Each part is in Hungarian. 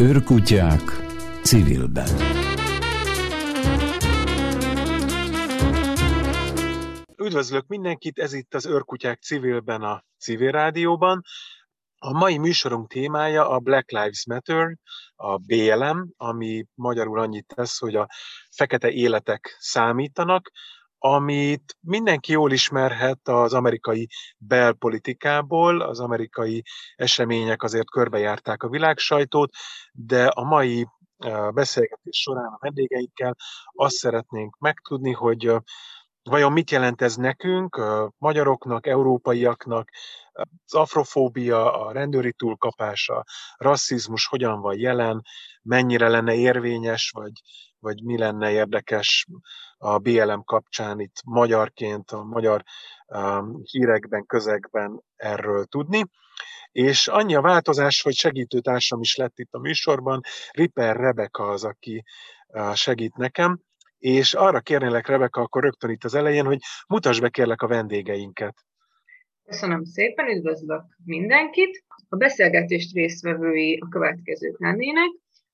Őrkutyák civilben. Üdvözlök mindenkit, ez itt az Őrkutyák civilben a Civil Rádióban. A mai műsorunk témája a Black Lives Matter, a BLM, ami magyarul annyit tesz, hogy a fekete életek számítanak, amit mindenki jól ismerhet az amerikai belpolitikából, az amerikai események azért körbejárták a világsajtót, de a mai beszélgetés során a vendégeikkel azt szeretnénk megtudni, hogy vajon mit jelent ez nekünk, magyaroknak, európaiaknak, az afrofóbia, a rendőri túlkapás, a rasszizmus hogyan van jelen, mennyire lenne érvényes, vagy, vagy mi lenne érdekes a BLM kapcsán itt magyarként, a magyar um, hírekben, közegben erről tudni. És annyi a változás, hogy segítőtársam is lett itt a műsorban, Ripper Rebeka az, aki segít nekem, és arra kérnélek, Rebeka, akkor rögtön itt az elején, hogy mutasd be kérlek a vendégeinket. Köszönöm szépen, üdvözlök mindenkit! A beszélgetést résztvevői a következők lennének.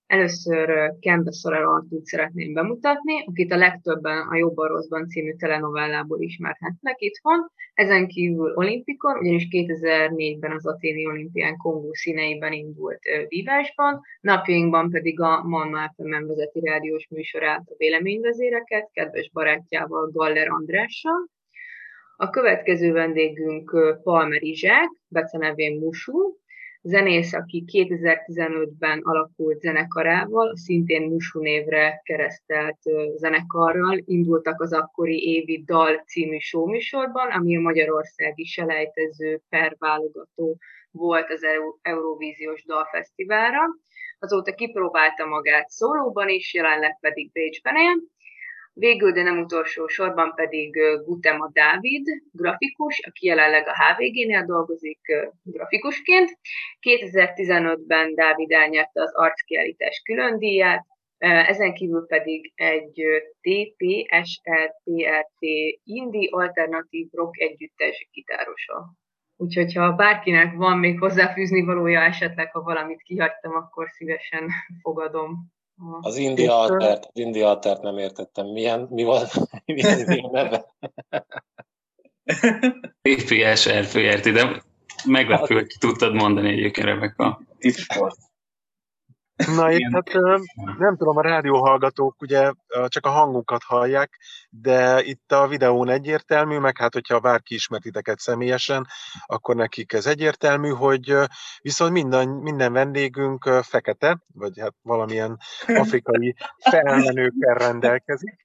Először Kembe Szorel Artúrt szeretném bemutatni, akit a legtöbben a Jobban Rosszban című telenovellából ismerhetnek itthon. Ezen kívül olimpikon, ugyanis 2004-ben az Aténi olimpián Kongó színeiben indult vívásban, napjainkban pedig a Manna FM vezeti rádiós műsorát a véleményvezéreket, kedves barátjával Galler Andrással. A következő vendégünk Palmer Izsák, becenevén Musú, zenész, aki 2015-ben alakult zenekarával, szintén Musu névre keresztelt zenekarral indultak az akkori évi Dal című showműsorban, ami a magyarországi selejtező per válogató volt az Eurovíziós Dalfesztiválra. Azóta kipróbálta magát szólóban is, jelenleg pedig Bécsben él, Végül, de nem utolsó sorban pedig Gutema Dávid, grafikus, aki jelenleg a HVG-nél dolgozik grafikusként. 2015-ben Dávid elnyerte az arckiállítás külön díját, ezen kívül pedig egy TPSRTRT Indi Alternatív Rock együttes gitárosa. Úgyhogy ha bárkinek van még hozzáfűzni valója esetleg, ha valamit kihagytam, akkor szívesen fogadom. Az India Altert, az India Altert nem értettem. Milyen, mi volt, milyen a neve? PPSR főérti, de meglepő, hogy tudtad mondani egyébként, Rebecca. Titkos. Na itt hát nem tudom, a rádióhallgatók ugye csak a hangunkat hallják, de itt a videón egyértelmű, meg hát hogyha bárki ismert személyesen, akkor nekik ez egyértelmű, hogy viszont minden, minden vendégünk fekete, vagy hát valamilyen afrikai felmenőkkel rendelkezik.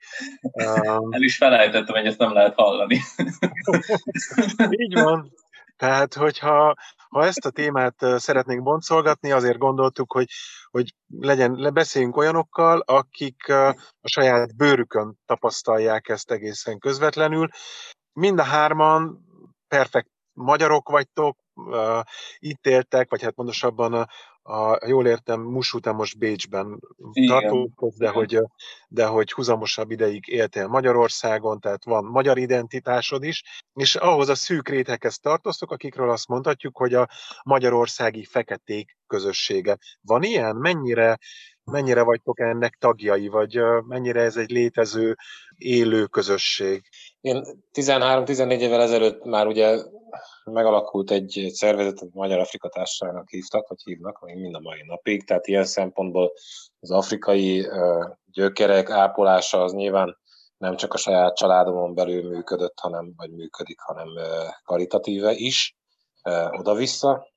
El is felejtettem, hogy ezt nem lehet hallani. Így van. Tehát, hogyha ha ezt a témát szeretnénk boncolgatni, azért gondoltuk, hogy, hogy legyen, beszéljünk olyanokkal, akik a saját bőrükön tapasztalják ezt egészen közvetlenül. Mind a hárman perfekt magyarok vagytok, itt éltek, vagy hát pontosabban a, jól értem, Mus után most Bécsben tartózkodsz, de hogy, de hogy huzamosabb ideig éltél Magyarországon, tehát van magyar identitásod is, és ahhoz a szűk réteghez tartoztok, akikről azt mondhatjuk, hogy a magyarországi feketék közössége. Van ilyen? Mennyire, mennyire vagytok ennek tagjai, vagy mennyire ez egy létező, élő közösség? Én 13-14 évvel ezelőtt már ugye megalakult egy szervezet, amit Magyar Afrika Társaságnak hívtak, vagy hívnak, még mind a mai napig, tehát ilyen szempontból az afrikai gyökerek ápolása az nyilván nem csak a saját családomon belül működött, hanem, vagy működik, hanem karitatíve is, oda-vissza.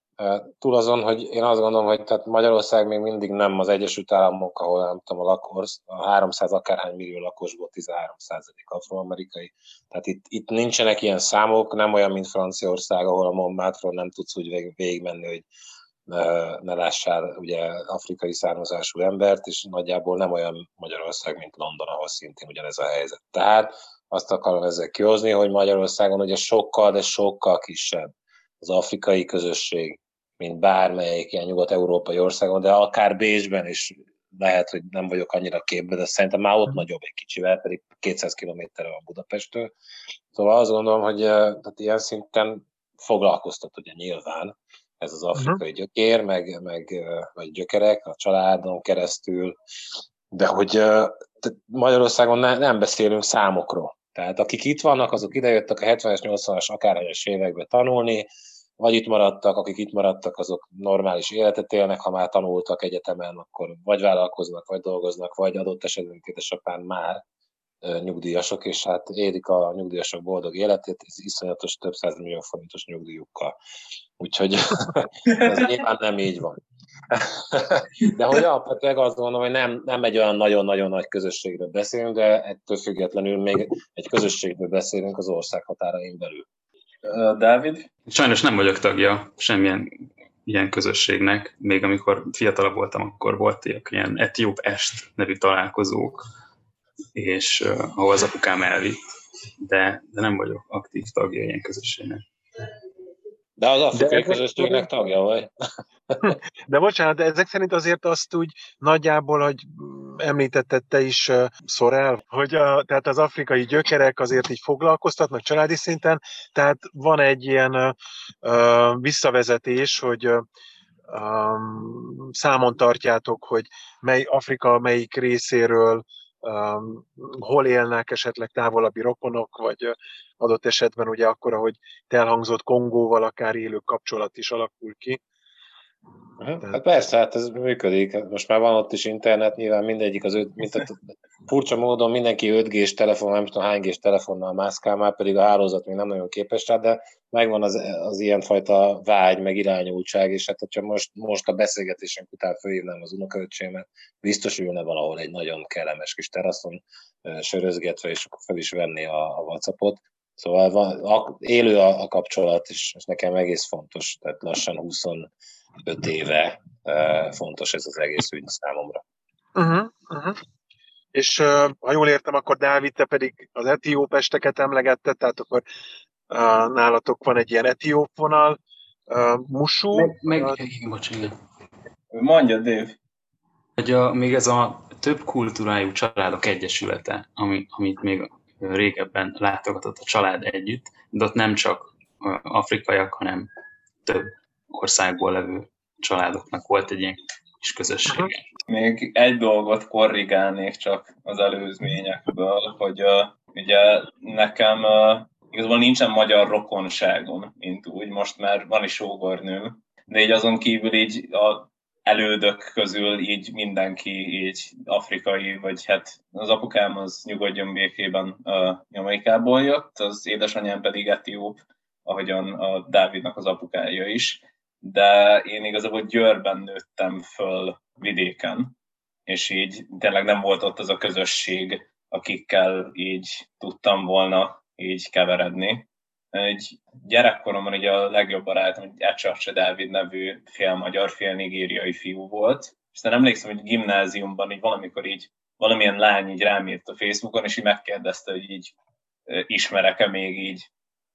Túl azon, hogy én azt gondolom, hogy tehát Magyarország még mindig nem az Egyesült Államok, ahol nem tudom, a, lakos, a 300 akárhány millió lakosból 13 százalék afroamerikai. Tehát itt, itt nincsenek ilyen számok, nem olyan, mint Franciaország, ahol a Montmartre nem tudsz úgy vég, végigmenni, hogy ne, ne lássál ugye afrikai származású embert, és nagyjából nem olyan Magyarország, mint London, ahol szintén ugyanez a helyzet. Tehát azt akarom ezzel kihozni, hogy Magyarországon ugye sokkal, de sokkal kisebb az afrikai közösség, mint bármelyik ilyen nyugat-európai országon, de akár Bécsben is lehet, hogy nem vagyok annyira képben, de szerintem már ott mhm. nagyobb egy kicsivel, pedig 200 kilométerre van Budapesttől. Szóval azt gondolom, hogy tehát ilyen szinten foglalkoztat ugye nyilván, ez az afrikai uh-huh. gyökér, meg, meg vagy gyökerek a családon keresztül, de hogy Magyarországon ne, nem beszélünk számokról. Tehát akik itt vannak, azok idejöttek a 70-es, 80-as, akárhányas évekbe tanulni, vagy itt maradtak, akik itt maradtak, azok normális életet élnek, ha már tanultak egyetemen, akkor vagy vállalkoznak, vagy dolgoznak, vagy adott esetben édesapán már nyugdíjasok, és hát érik a nyugdíjasok boldog életét, ez iszonyatos több millió forintos nyugdíjukkal. Úgyhogy ez nyilván nem így van. De hogy alapvetően azt gondolom, hogy nem, nem egy olyan nagyon-nagyon nagy közösségről beszélünk, de ettől függetlenül még egy közösségről beszélünk az ország határain belül. Dávid? Sajnos nem vagyok tagja semmilyen ilyen közösségnek. Még amikor fiatalabb voltam, akkor volt ilyen etióp est nevű találkozók, és uh, ahol az apukám elvitt, de, de nem vagyok aktív tagja ilyen közösségnek. De az afrikai közösségnek tagja vagy? De bocsánat, de ezek szerint azért azt úgy nagyjából, hogy említetted te is, Szorel, hogy a, tehát az afrikai gyökerek azért így foglalkoztatnak családi szinten, tehát van egy ilyen uh, visszavezetés, hogy um, számon tartjátok, hogy mely Afrika melyik részéről um, hol élnek esetleg távolabbi rokonok, vagy adott esetben ugye akkor, ahogy te elhangzott Kongóval akár élő kapcsolat is alakul ki. Hát persze, hát ez működik. Most már van ott is internet, nyilván mindegyik az öt, mint a, furcsa módon mindenki 5G-s telefon, nem tudom hány g telefonnal mászkál, már pedig a hálózat még nem nagyon képes rá, de megvan az, az ilyenfajta vágy, meg irányultság, és hát hogyha most, most a beszélgetésünk után fölhívnám az unokaöcsémet, biztos ülne valahol egy nagyon kellemes kis teraszon sörözgetve, és akkor fel is venni a, a WhatsAppot. Szóval van, a, élő a, a kapcsolat, és, és nekem egész fontos, tehát lassan 25 éve fontos ez az egész ügy számomra. Uh-huh, uh-huh. És uh, ha jól értem, akkor Dávid, te pedig az etióp esteket emlegetted, tehát akkor uh, nálatok van egy ilyen etióp vonal, uh, musú. Meg, meg uh, igen, bocsánat. Mondja, Dév. Hogy a, még ez a több kultúrájú családok egyesülete, ami, amit még régebben látogatott a család együtt, de ott nem csak afrikaiak, hanem több országból levő családoknak volt egy ilyen kis közössége. Még egy dolgot korrigálnék csak az előzményekből, hogy uh, ugye nekem uh, igazából nincsen magyar rokonságom, mint úgy, most már van is ógornőm, de így azon kívül így a elődök közül így mindenki így afrikai, vagy hát az apukám az nyugodjon békében uh, Jamaikából jött, az édesanyám pedig etióp, ahogyan a Dávidnak az apukája is, de én igazából Győrben nőttem föl vidéken, és így tényleg nem volt ott az a közösség, akikkel így tudtam volna így keveredni. Egy gyerekkoromban ugye a legjobb barátom egy Ecsarcsa Dávid nevű fél magyar, fél nigériai fiú volt, és aztán emlékszem, hogy gimnáziumban így valamikor így valamilyen lány így rám írt a Facebookon, és így megkérdezte, hogy így ismerek-e még így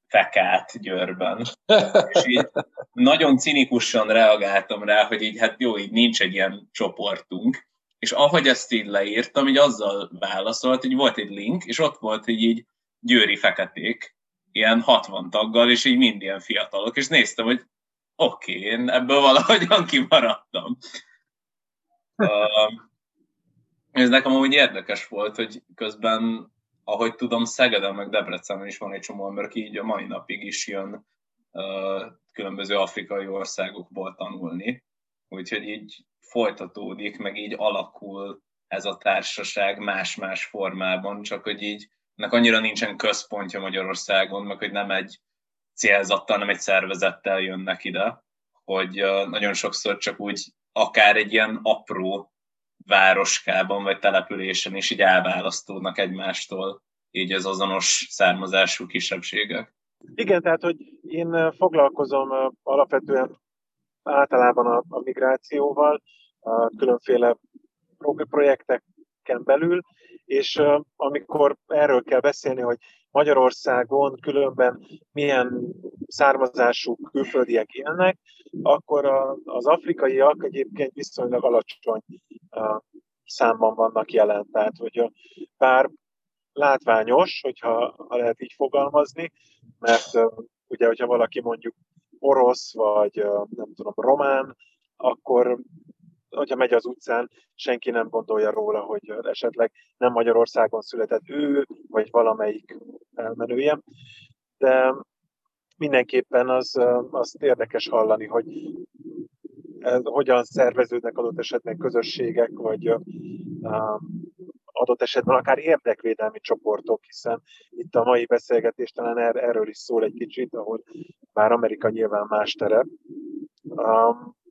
fekát Győrben. és így nagyon cinikusan reagáltam rá, hogy így hát jó, így nincs egy ilyen csoportunk. És ahogy ezt így leírtam, így azzal válaszolt, hogy volt egy link, és ott volt, hogy így győri feketék, ilyen 60 taggal, és így mind ilyen fiatalok, és néztem, hogy oké, okay, én ebből valahogyan kimaradtam. Uh, ez nekem amúgy érdekes volt, hogy közben, ahogy tudom, Szegeden meg Debrecenben is van egy csomó ember, aki így a mai napig is jön különböző afrikai országokból tanulni. Úgyhogy így folytatódik, meg így alakul ez a társaság más-más formában, csak hogy így nek annyira nincsen központja Magyarországon, meg hogy nem egy célzattal, nem egy szervezettel jönnek ide, hogy nagyon sokszor csak úgy akár egy ilyen apró városkában vagy településen is így elválasztódnak egymástól így az azonos származású kisebbségek. Igen, tehát, hogy én foglalkozom alapvetően általában a, a migrációval, a különféle projekteken belül, és amikor erről kell beszélni, hogy Magyarországon különben milyen származású külföldiek élnek, akkor az afrikaiak egyébként viszonylag alacsony számban vannak jelen. Tehát, hogy bár látványos, hogyha ha lehet így fogalmazni, mert ugye, hogyha valaki mondjuk orosz, vagy nem tudom, román, akkor hogyha megy az utcán, senki nem gondolja róla, hogy esetleg nem Magyarországon született ő, vagy valamelyik elmenője. De mindenképpen az, azt érdekes hallani, hogy hogyan szerveződnek adott esetben közösségek, vagy adott esetben akár érdekvédelmi csoportok, hiszen itt a mai beszélgetés talán er, erről is szól egy kicsit, ahol bár Amerika nyilván más terep.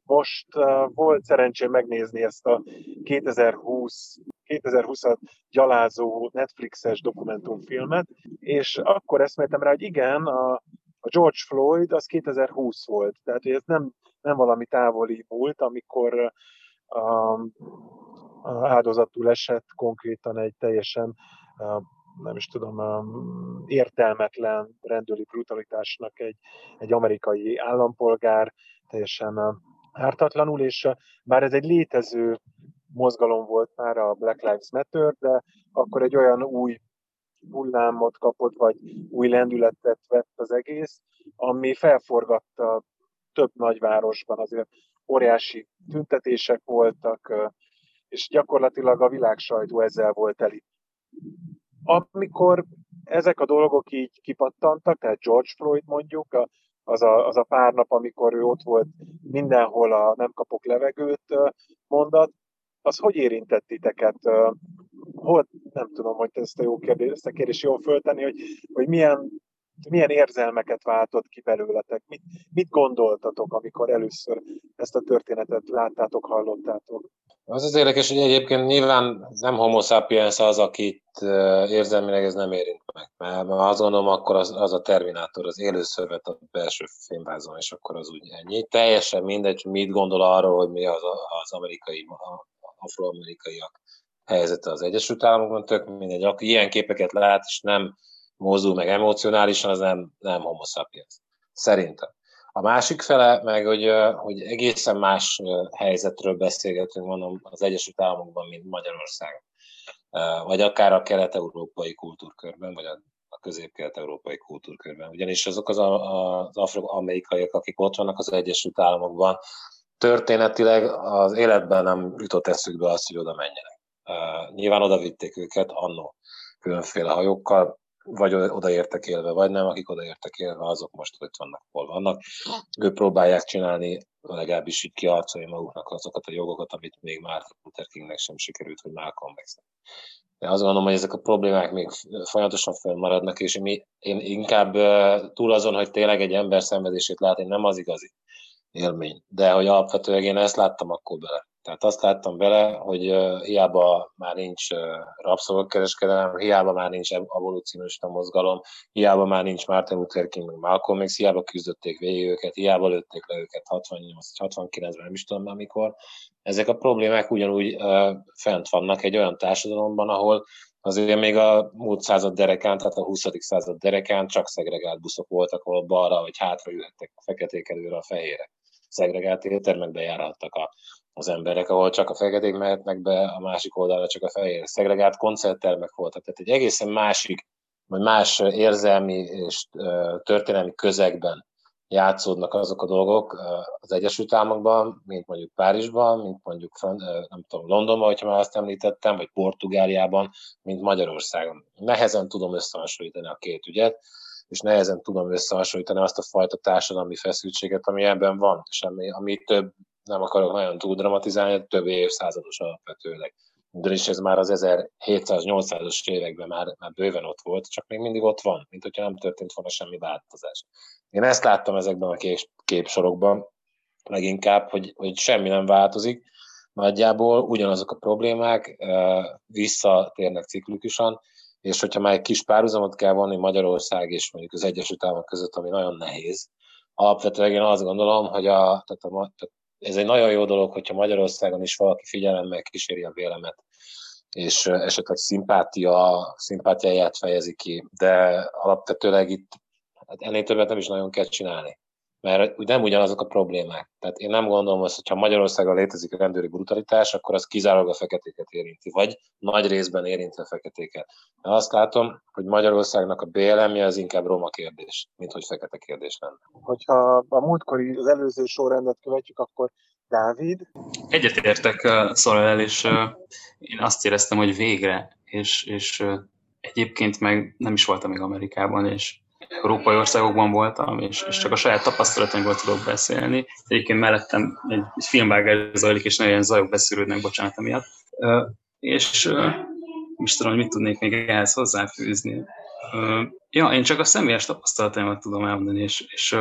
Most volt szerencsém megnézni ezt a 2020 2020-at gyalázó Netflixes dokumentumfilmet, és akkor eszméltem rá, hogy igen, a, a George Floyd az 2020 volt, tehát ez nem, nem valami távoli múlt, amikor um, áldozatul esett konkrétan egy teljesen nem is tudom, értelmetlen rendőri brutalitásnak egy, egy amerikai állampolgár, teljesen ártatlanul, és bár ez egy létező mozgalom volt már a Black Lives Matter, de akkor egy olyan új hullámot kapott, vagy új lendületet vett az egész, ami felforgatta több nagyvárosban azért óriási tüntetések voltak, és gyakorlatilag a világ sajtó ezzel volt teli. Amikor ezek a dolgok így kipattantak, tehát George Floyd mondjuk, az a, az a pár nap, amikor ő ott volt mindenhol a nem kapok levegőt mondat, az hogy érintett titeket? Hol, nem tudom, hogy ezt a jó kérdés, ezt a kérdés jól föltenni, hogy, hogy milyen, milyen érzelmeket váltott ki belőletek? Mit, mit gondoltatok, amikor először ezt a történetet láttátok, hallottátok? Az az érdekes, hogy egyébként nyilván nem homo sapiens az, akit érzelmileg ez nem érint meg. Mert azt gondolom, akkor az, az a Terminátor, az élőszövet a belső fényvázon, és akkor az úgy ennyi. Teljesen mindegy, mit gondol arról, hogy mi az, az amerikai, afroamerikaiak helyzete az Egyesült Államokban, tök mindegy. Aki ilyen képeket lát, és nem mozdul meg emocionálisan, az nem, nem homo sapiens. Szerintem. A másik fele meg, hogy, hogy egészen más helyzetről beszélgetünk, mondom, az Egyesült Államokban, mint Magyarországon. Vagy akár a kelet-európai kultúrkörben, vagy a, közép-kelet-európai kultúrkörben. Ugyanis azok az, az afro-amerikaiak, akik ott vannak az Egyesült Államokban, történetileg az életben nem jutott eszükbe azt, hogy oda menjenek. Nyilván oda vitték őket annó különféle hajókkal, vagy odaértek élve, vagy nem, akik odaértek élve, azok most ott vannak, hol vannak. Ők próbálják csinálni, legalábbis így kiarcolni maguknak azokat a jogokat, amit még Martin Luther Kingnek sem sikerült, hogy Malcolm x De azt gondolom, hogy ezek a problémák még folyamatosan fennmaradnak, és mi, én inkább túl azon, hogy tényleg egy ember szenvedését látni, nem az igazi élmény. De hogy alapvetően én ezt láttam akkor bele. Tehát azt láttam bele, hogy hiába már nincs rabszolgakereskedelem, hiába már nincs evolúcionista mozgalom, hiába már nincs Martin Luther King, meg Malcolm X, hiába küzdötték végig őket, hiába lőtték le őket 68-69-ben, nem is tudom már mikor. Ezek a problémák ugyanúgy fent vannak egy olyan társadalomban, ahol azért még a múlt század derekán, tehát a 20. század derekán csak szegregált buszok voltak, ahol balra vagy hátra jöhettek a feketék előre a fehérek. Szegregált éttermekbe járhattak a az emberek, ahol csak a feketék mehetnek be, a másik oldalra csak a fehér. Szegregált koncerttermek voltak, tehát egy egészen másik, vagy más érzelmi és történelmi közegben játszódnak azok a dolgok az Egyesült Államokban, mint mondjuk Párizsban, mint mondjuk nem tudom, Londonban, hogyha már azt említettem, vagy Portugáliában, mint Magyarországon. Nehezen tudom összehasonlítani a két ügyet, és nehezen tudom összehasonlítani azt a fajta társadalmi feszültséget, ami ebben van, és ami, ami több nem akarok nagyon túl dramatizálni, több évszázados alapvetőleg. De is ez már az 1700-800-as években már, már bőven ott volt, csak még mindig ott van, mint hogyha nem történt volna semmi változás. Én ezt láttam ezekben a kép, képsorokban, leginkább, hogy, hogy semmi nem változik, nagyjából ugyanazok a problémák visszatérnek ciklikusan, és hogyha már egy kis párhuzamot kell vonni Magyarország és mondjuk az Egyesült Államok között, ami nagyon nehéz, alapvetően én azt gondolom, hogy a, tehát a, tehát ez egy nagyon jó dolog, hogyha Magyarországon is valaki figyelemmel kíséri a vélemet, és esetleg szimpátia, szimpátiáját fejezi ki, de alapvetőleg itt hát ennél többet nem is nagyon kell csinálni. Mert úgy nem ugyanazok a problémák. Tehát én nem gondolom azt, hogyha Magyarországon létezik a rendőri brutalitás, akkor az kizárólag a feketéket érinti, vagy nagy részben érinti a feketéket. De azt látom, hogy Magyarországnak a BLM-je az inkább roma kérdés, mint hogy fekete kérdés lenne. Hogyha a múltkori, az előző sorrendet követjük, akkor Dávid? Egyetértek uh, Szorel, és uh, én azt éreztem, hogy végre, és, és uh, egyébként meg nem is voltam még Amerikában, és európai országokban voltam, és, és csak a saját tapasztalataimból tudok beszélni. Egyébként mellettem egy, egy filmvágás zajlik, és nagyon zajok beszűrődnek, bocsánat emiatt. És is tudom, hogy mit tudnék még ehhez hozzáfűzni. Ja, én csak a személyes tapasztalataimat tudom elmondani, és, és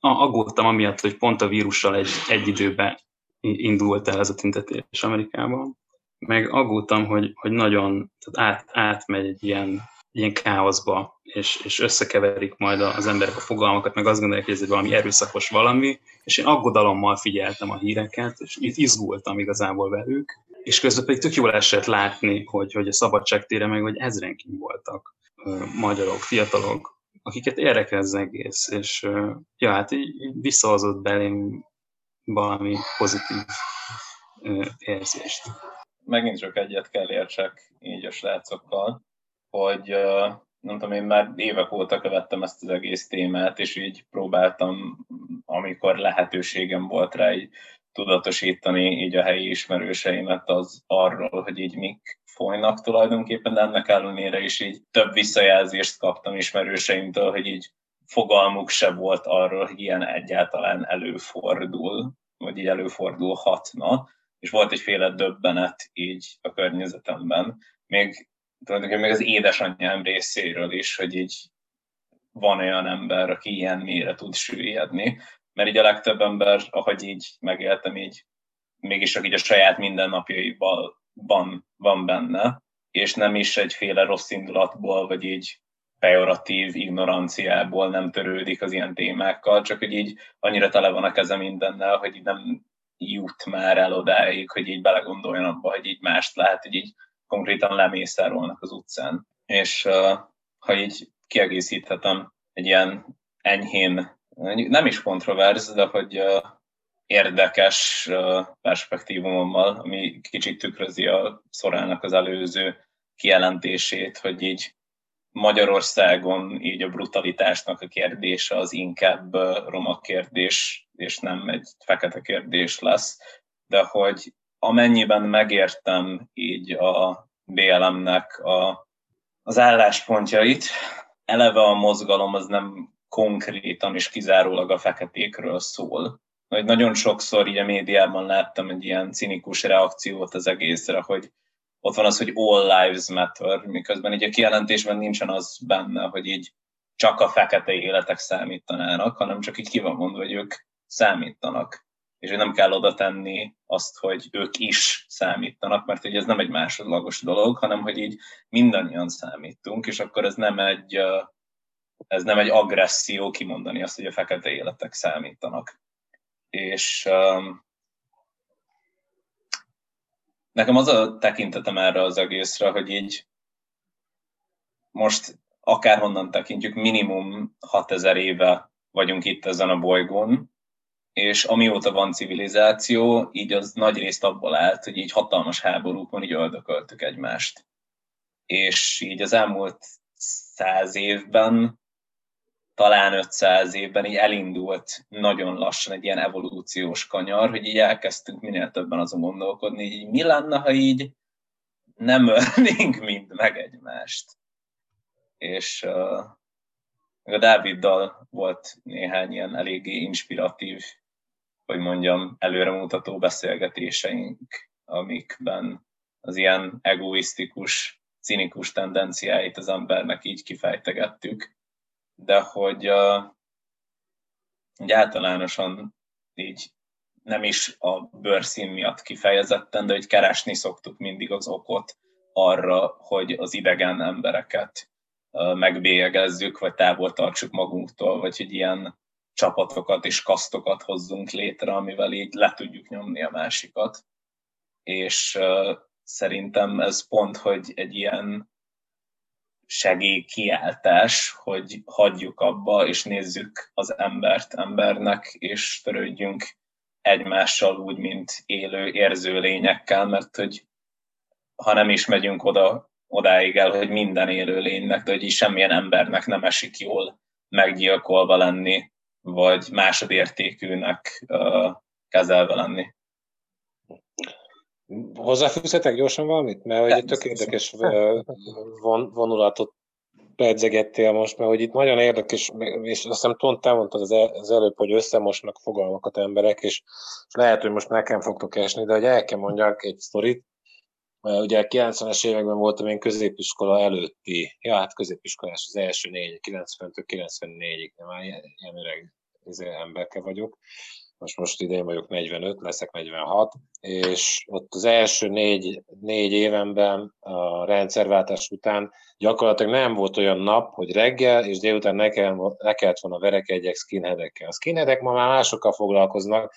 aggódtam amiatt, hogy pont a vírussal egy, egy időben indult el ez a tüntetés Amerikában. Meg aggódtam, hogy, hogy nagyon tehát át, átmegy egy ilyen ilyen káoszba, és, és összekeverik majd az emberek a fogalmakat, meg azt gondolják, hogy ez egy valami erőszakos valami, és én aggodalommal figyeltem a híreket, és itt izgultam igazából velük, és közben pedig tök jól esett látni, hogy, hogy a szabadságtére meg, hogy ezrenként voltak ö, magyarok, fiatalok, akiket érdekel az egész, és ja, hát így, így visszahozott belém valami pozitív érzést. Megint csak egyet kell értsek így a srácokkal, hogy nem tudom, én már évek óta követtem ezt az egész témát, és így próbáltam, amikor lehetőségem volt rá, így tudatosítani így a helyi ismerőseimet az arról, hogy így mik folynak tulajdonképpen, de ennek ellenére is így több visszajelzést kaptam ismerőseimtől, hogy így fogalmuk se volt arról, hogy ilyen egyáltalán előfordul, vagy így előfordulhatna, és volt egyféle döbbenet így a környezetemben. Még tulajdonképpen még az édesanyám részéről is, hogy így van olyan ember, aki ilyen mélyre tud süllyedni, mert így a legtöbb ember, ahogy így megéltem, így mégis csak így a saját mindennapjaiban van, van benne, és nem is egyféle rossz indulatból, vagy így pejoratív ignoranciából nem törődik az ilyen témákkal, csak hogy így annyira tele van a keze mindennel, hogy így nem jut már el odáig, hogy így belegondoljon abba, hogy így mást lehet, hogy így konkrétan lemészárolnak az utcán. És ha így kiegészíthetem egy ilyen enyhén, nem is kontroverz, de hogy érdekes perspektívumommal, ami kicsit tükrözi a szorának az előző kijelentését, hogy így Magyarországon így a brutalitásnak a kérdése az inkább roma kérdés, és nem egy fekete kérdés lesz, de hogy amennyiben megértem így a BLM-nek a, az álláspontjait, eleve a mozgalom az nem konkrétan és kizárólag a feketékről szól. Hogy nagyon sokszor így a médiában láttam egy ilyen cinikus reakciót az egészre, hogy ott van az, hogy all lives matter, miközben így a kijelentésben nincsen az benne, hogy így csak a fekete életek számítanának, hanem csak így ki van mondva, hogy ők számítanak és hogy nem kell oda tenni azt, hogy ők is számítanak, mert ugye ez nem egy másodlagos dolog, hanem hogy így mindannyian számítunk, és akkor ez nem egy, ez nem egy agresszió kimondani azt, hogy a fekete életek számítanak. És um, nekem az a tekintetem erre az egészre, hogy így most akárhonnan tekintjük, minimum 6000 éve vagyunk itt ezen a bolygón, és amióta van civilizáció, így az nagy részt abból állt, hogy így hatalmas háborúkban így öldököltük egymást. És így az elmúlt száz évben, talán 500 évben így elindult nagyon lassan egy ilyen evolúciós kanyar, hogy így elkezdtünk minél többen azon gondolkodni, hogy mi lenne, ha így nem ölnénk mind meg egymást. És uh, a Dáviddal volt néhány ilyen eléggé inspiratív hogy mondjam, előremutató beszélgetéseink, amikben az ilyen egoisztikus, cinikus tendenciáit az embernek így kifejtegettük, de hogy, hogy általánosan így nem is a bőrszín miatt kifejezetten, de hogy keresni szoktuk mindig az okot arra, hogy az idegen embereket megbélyegezzük, vagy távol tartsuk magunktól, vagy hogy ilyen csapatokat és kasztokat hozzunk létre, amivel így le tudjuk nyomni a másikat. És szerintem ez pont, hogy egy ilyen segélykiáltás, hogy hagyjuk abba, és nézzük az embert embernek, és törődjünk egymással úgy, mint élő, érző lényekkel, mert hogy ha nem is megyünk oda, odáig el, hogy minden élő lénynek, de hogy így semmilyen embernek nem esik jól meggyilkolva lenni, vagy másodértékűnek kezelve lenni. Hozzáfűzhetek gyorsan valamit? Mert hogy egy tök érdekes von, vonulatot pedzegettél most, mert hogy itt nagyon érdekes, és azt hiszem Tont te mondtad az, el, az előbb, hogy összemosnak fogalmakat emberek, és, és lehet, hogy most nekem fogtok esni, de hogy el kell mondjak egy sztorit. Ugye 90-es években voltam én középiskola előtti, ja hát középiskolás az első négy, 90-től 94-ig, nem már ilyen, ilyen öreg izé, emberke vagyok most, most idén vagyok 45, leszek 46, és ott az első négy, négy évemben a rendszerváltás után gyakorlatilag nem volt olyan nap, hogy reggel és délután ne, kell, ne kellett volna verekedjek skinheadekkel. A skinheadek ma már másokkal foglalkoznak,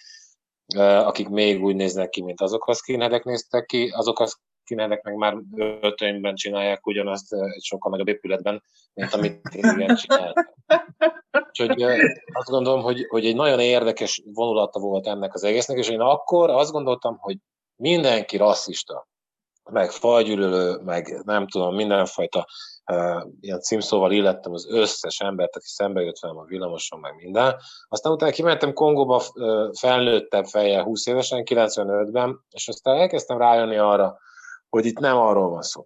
akik még úgy néznek ki, mint azok a skinheadek néztek ki, azok a skinheadek meg már öltönyben csinálják ugyanazt egy sokkal nagyobb épületben, mint amit régen csináltak. Úgyhogy azt gondolom, hogy, hogy egy nagyon érdekes vonulata volt ennek az egésznek, és én akkor azt gondoltam, hogy mindenki rasszista, meg fajgyűlölő, meg nem tudom, mindenfajta uh, ilyen címszóval illettem az összes embert, aki szembe jött velem a villamoson, meg minden. Aztán utána kimentem Kongóba, uh, felnőttem fejjel 20 évesen, 95-ben, és aztán elkezdtem rájönni arra, hogy itt nem arról van szó.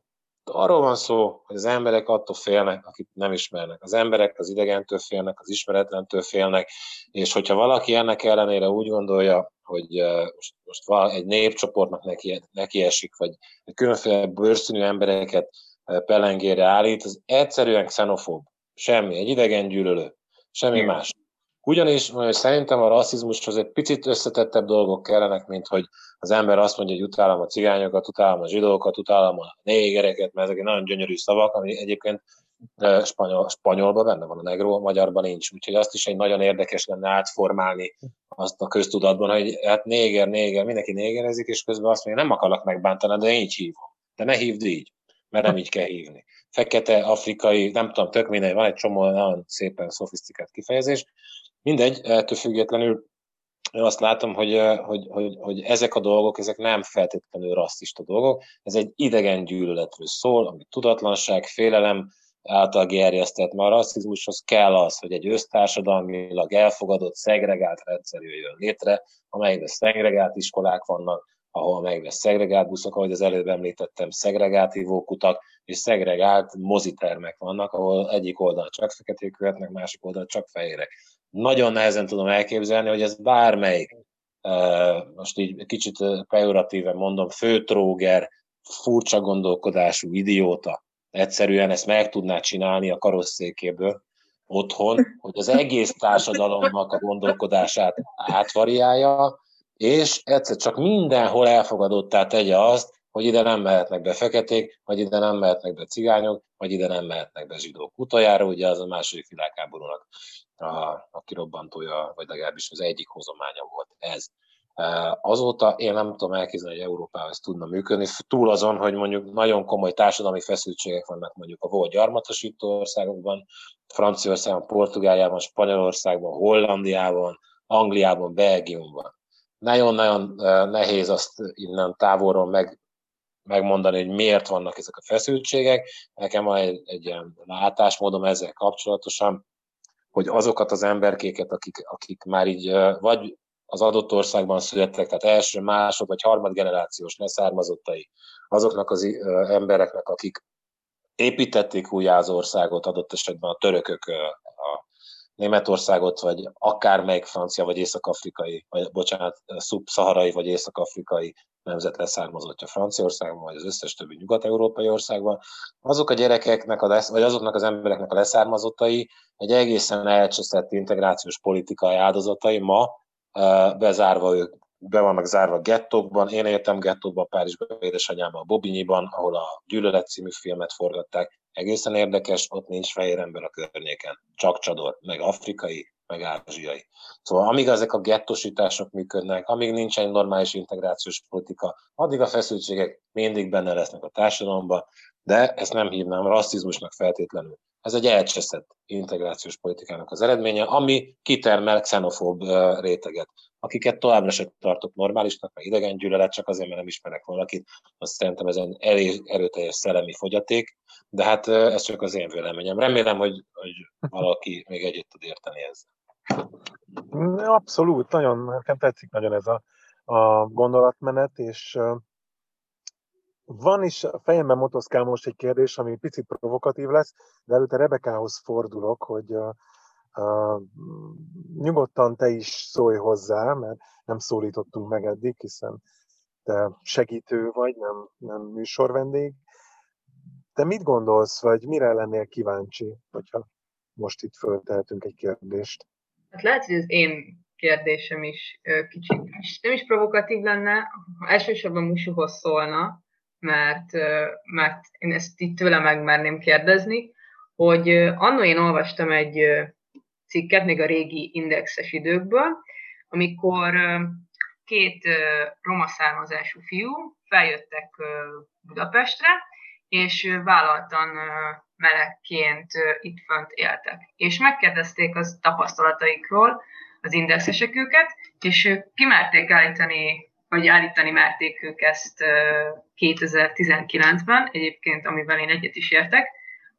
Arról van szó, hogy az emberek attól félnek, akik nem ismernek. Az emberek az idegentől félnek, az ismeretlentől félnek, és hogyha valaki ennek ellenére úgy gondolja, hogy most, most egy népcsoportnak neki, neki esik, vagy különféle bőrszínű embereket pelengére állít, az egyszerűen xenofób. Semmi, egy idegen gyűlölő. Semmi Igen. más. Ugyanis szerintem a rasszizmushoz egy picit összetettebb dolgok kellenek, mint hogy az ember azt mondja, hogy utálom a cigányokat, utálom a zsidókat, utálom a négereket, mert ezek nagyon gyönyörű szavak, ami egyébként spanyol, spanyolban benne van a negró, magyarban nincs. Úgyhogy azt is egy nagyon érdekes lenne átformálni azt a köztudatban, hogy hát néger, néger, mindenki négerezik, és közben azt mondja, nem akarlak megbántani, de én így hívom. De ne hívd így, mert nem így kell hívni. Fekete, afrikai, nem tudom, tök mindegy, van egy csomó nagyon szépen szofisztikált kifejezés, Mindegy, ettől függetlenül én azt látom, hogy, hogy, hogy, hogy ezek a dolgok, ezek nem feltétlenül rasszista dolgok, ez egy idegen gyűlöletről szól, ami tudatlanság, félelem által gerjesztett, mert a rasszizmushoz kell az, hogy egy össztársadalmilag elfogadott, szegregált rendszer jöjjön létre, amelyben szegregált iskolák vannak, ahol amelyben szegregált buszok, ahogy az előbb említettem, szegregált ivókutak, és szegregált mozitermek vannak, ahol egyik oldal csak feketék követnek, másik oldal csak fehérek nagyon nehezen tudom elképzelni, hogy ez bármelyik, most így kicsit pejoratíven mondom, főtróger, furcsa gondolkodású idióta egyszerűen ezt meg tudná csinálni a karosszékéből otthon, hogy az egész társadalomnak a gondolkodását átvariálja, és egyszer csak mindenhol elfogadottá tegye azt, hogy ide nem mehetnek be feketék, vagy ide nem mehetnek be cigányok, vagy ide nem mehetnek be zsidók. Utoljára ugye az a második világháborúnak a, a kirobbantója, vagy legalábbis az egyik hozománya volt ez. Azóta én nem tudom elképzelni, hogy Európában ez tudna működni, túl azon, hogy mondjuk nagyon komoly társadalmi feszültségek vannak mondjuk a volt gyarmatosító országokban, Franciaországban, Portugáliában, Spanyolországban, Hollandiában, Angliában, Belgiumban. Nagyon-nagyon nehéz azt innen távolról meg, megmondani, hogy miért vannak ezek a feszültségek. Nekem van egy, egy ilyen látásmódom ezzel kapcsolatosan, hogy azokat az emberkéket, akik, akik már így vagy az adott országban születtek, tehát első, másod vagy harmad generációs leszármazottai azoknak az embereknek, akik építették újjá az országot, adott esetben a törökök a Németországot, vagy akármelyik francia, vagy észak-afrikai, vagy bocsánat, szubszaharai, vagy észak-afrikai nemzet leszármazottja Franciaországban, vagy az összes többi nyugat-európai országban, azok a gyerekeknek, a lesz, vagy azoknak az embereknek a leszármazottai egy egészen elcseszett integrációs politikai áldozatai ma bezárva ők be vannak zárva gettókban. Én éltem gettókban, Párizsban, édesanyámban, a Bobinyiban, ahol a Gyűlölet című filmet forgatták. Egészen érdekes, ott nincs fehér ember a környéken, csak csador, meg afrikai, meg ázsiai. Szóval amíg ezek a gettosítások működnek, amíg nincs egy normális integrációs politika, addig a feszültségek mindig benne lesznek a társadalomban, de ezt nem hívnám rasszizmusnak feltétlenül. Ez egy elcseszett integrációs politikának az eredménye, ami kitermel xenofób réteget. Akiket továbbra sem tartok normálisnak, meg idegen gyűlölet, csak azért, mert nem ismerek valakit, azt szerintem ez egy elég erőteljes szellemi fogyaték, de hát ez csak az én véleményem. Remélem, hogy, hogy valaki még együtt tud érteni ezzel. Abszolút, nagyon, nekem tetszik nagyon ez a, a gondolatmenet, és van is a fejemben motoszkál most egy kérdés, ami picit provokatív lesz, de előtte Rebekához fordulok, hogy uh, uh, nyugodtan te is szólj hozzá, mert nem szólítottunk meg eddig, hiszen te segítő vagy, nem, nem műsorvendég. Te mit gondolsz, vagy mire lennél kíváncsi, hogyha most itt föltehetünk egy kérdést? Hát lehet, hogy az én kérdésem is kicsit nem is provokatív lenne, elsősorban Musuhoz szólna, mert, mert én ezt itt tőle megmerném kérdezni, hogy annó én olvastam egy cikket, még a régi indexes időkből, amikor két roma származású fiú feljöttek Budapestre, és vállaltan melegként itt fönt éltek. És megkérdezték az tapasztalataikról az indexesek őket, és ők kimerték állítani vagy állítani merték ők ezt 2019-ben, egyébként amivel én egyet is értek,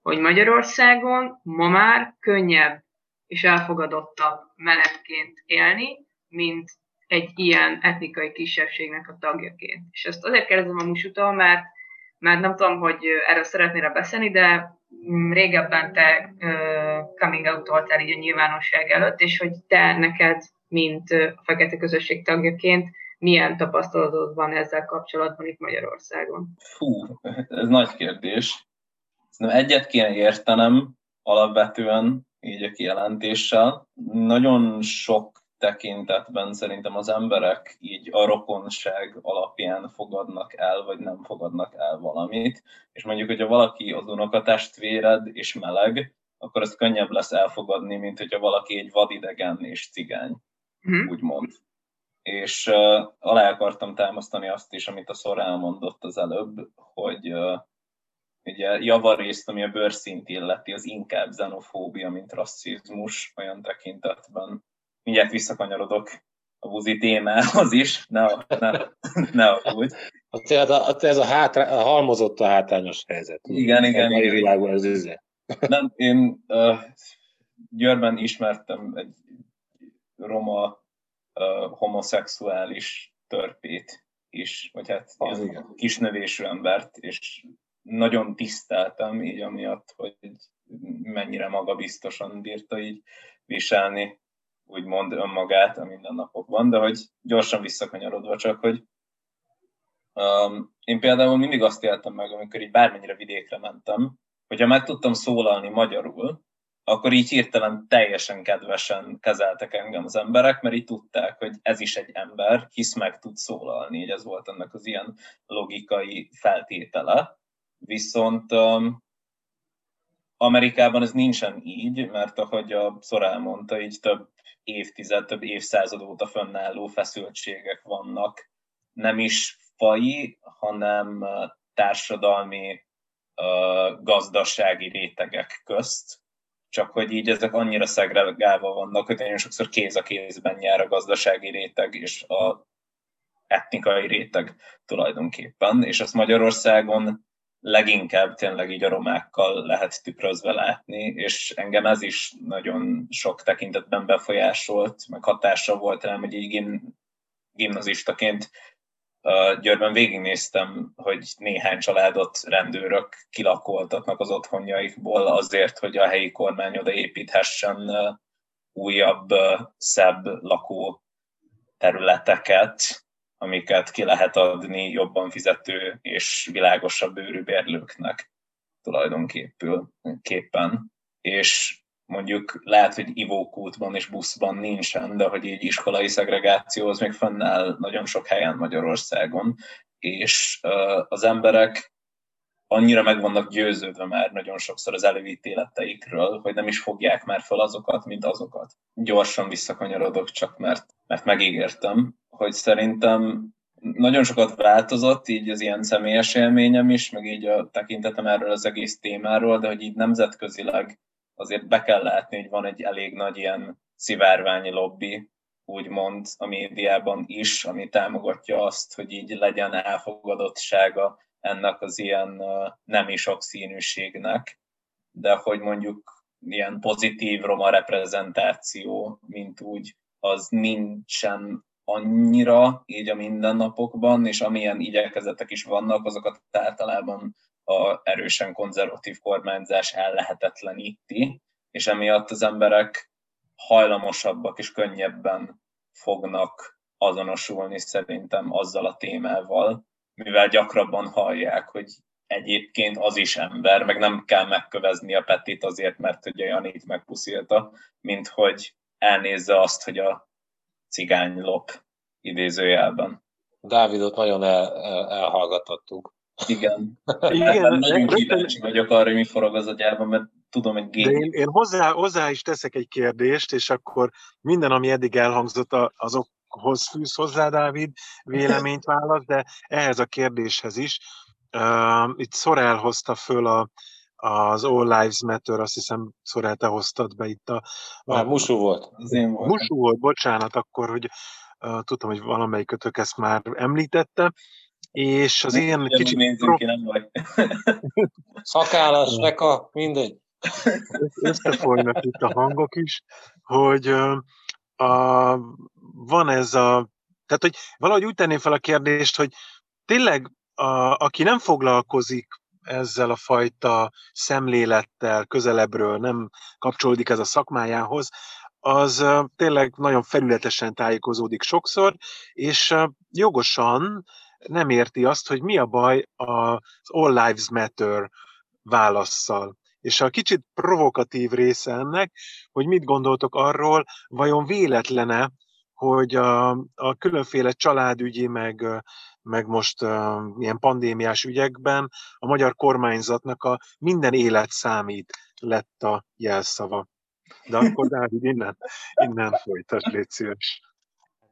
hogy Magyarországon ma már könnyebb és elfogadottabb melegként élni, mint egy ilyen etnikai kisebbségnek a tagjaként. És ezt azért kérdezem a Musutól, mert, mert nem tudom, hogy erről szeretnél beszélni, de régebben te uh, coming out voltál így a nyilvánosság előtt, és hogy te neked, mint a fekete közösség tagjaként, milyen tapasztalatod van ezzel kapcsolatban itt Magyarországon? Fú, ez nagy kérdés. Szerintem egyet kéne értenem alapvetően így a kijelentéssel. Nagyon sok tekintetben szerintem az emberek így a rokonság alapján fogadnak el, vagy nem fogadnak el valamit. És mondjuk, hogyha valaki az unokatestvéred és meleg, akkor ez könnyebb lesz elfogadni, mint hogyha valaki egy vadidegen és cigány, mm. úgymond és uh, alá akartam támasztani azt is, amit a Szor elmondott az előbb, hogy uh, ugye javarészt, ami a bőrszint illeti, az inkább xenofóbia, mint rasszizmus olyan tekintetben. Mindjárt visszakanyarodok a buzi témához is, ne, ne, ne úgy. Tehát a, ez a, hátra, a halmozott a hátrányos helyzet. Igen, igen. A igen. világban ez üze. Nem, én uh, Győrben ismertem egy roma uh, homoszexuális törpét is, vagy hát az ilyen kisnövésű embert, és nagyon tiszteltem így amiatt, hogy mennyire magabiztosan bírta így viselni, úgymond önmagát a mindennapokban, de hogy gyorsan visszakanyarodva csak, hogy um, én például mindig azt éltem meg, amikor így bármennyire vidékre mentem, hogyha meg tudtam szólalni magyarul, akkor így hirtelen teljesen kedvesen kezeltek engem az emberek, mert így tudták, hogy ez is egy ember, hisz meg tud szólalni, így ez volt ennek az ilyen logikai feltétele. Viszont um, Amerikában ez nincsen így, mert ahogy a Szorál mondta, így több évtized, több évszázad óta fönnálló feszültségek vannak, nem is fai, hanem társadalmi, gazdasági rétegek közt, csak hogy így ezek annyira szegregálva vannak, hogy nagyon sokszor kéz a kézben jár a gazdasági réteg és a etnikai réteg tulajdonképpen, és ezt Magyarországon leginkább tényleg így a romákkal lehet tükrözve látni, és engem ez is nagyon sok tekintetben befolyásolt, meg hatása volt rám, hogy így gim, gimnazistaként Győrben végignéztem, hogy néhány családot rendőrök kilakoltatnak az otthonjaikból azért, hogy a helyi kormány odaépíthessen újabb, szebb lakó területeket, amiket ki lehet adni jobban fizető és világosabb bőrű bérlőknek tulajdonképpen. És mondjuk lehet, hogy ivókútban és buszban nincsen, de hogy így iskolai szegregáció az még fennáll nagyon sok helyen Magyarországon, és az emberek annyira meg vannak győződve már nagyon sokszor az előítéleteikről, hogy nem is fogják már fel azokat, mint azokat. Gyorsan visszakanyarodok csak, mert, mert megígértem, hogy szerintem nagyon sokat változott, így az ilyen személyes élményem is, meg így a tekintetem erről az egész témáról, de hogy így nemzetközileg azért be kell látni, hogy van egy elég nagy ilyen szivárványi lobby, úgymond a médiában is, ami támogatja azt, hogy így legyen elfogadottsága ennek az ilyen nemi sokszínűségnek, de hogy mondjuk ilyen pozitív roma reprezentáció, mint úgy, az nincsen annyira így a mindennapokban, és amilyen igyekezetek is vannak, azokat általában a erősen konzervatív kormányzás ellehetetleníti, és emiatt az emberek hajlamosabbak és könnyebben fognak azonosulni szerintem azzal a témával, mivel gyakrabban hallják, hogy egyébként az is ember, meg nem kell megkövezni a Petit azért, mert hogy a Janit megpuszilta, mint hogy elnézze azt, hogy a cigány lop idézőjelben. Dávidot nagyon el, el, elhallgatottuk. Igen. Igen. Nagyon kíváncsi vagyok arra, hogy mi forog az agyában, mert tudom, hogy gép. én, én hozzá, hozzá is teszek egy kérdést, és akkor minden, ami eddig elhangzott, azokhoz fűz hozzá, Dávid, véleményt válasz, de ehhez a kérdéshez is. Uh, itt Szorel hozta föl a, az All Lives Matter, azt hiszem Szorel, te hoztad be itt a... a Már Musú volt. Az én volt. Musú volt, bocsánat, akkor, hogy uh, tudtam, hogy valamelyikötök ezt már említette és az ilyen Nem kicsit... nézzünk ki, nem vagy. Szakállas, reka, mindegy. összefolynak itt a hangok is, hogy uh, a, van ez a... Tehát, hogy valahogy úgy tenném fel a kérdést, hogy tényleg a, aki nem foglalkozik ezzel a fajta szemlélettel közelebbről, nem kapcsolódik ez a szakmájához, az tényleg nagyon felületesen tájékozódik sokszor, és jogosan nem érti azt, hogy mi a baj az All Lives Matter válaszszal. És a kicsit provokatív része ennek, hogy mit gondoltok arról, vajon véletlene, hogy a, a különféle családügyi, meg, meg most uh, ilyen pandémiás ügyekben a magyar kormányzatnak a minden élet számít lett a jelszava. De akkor Dávid, innen, innen folytasd, légy szíves.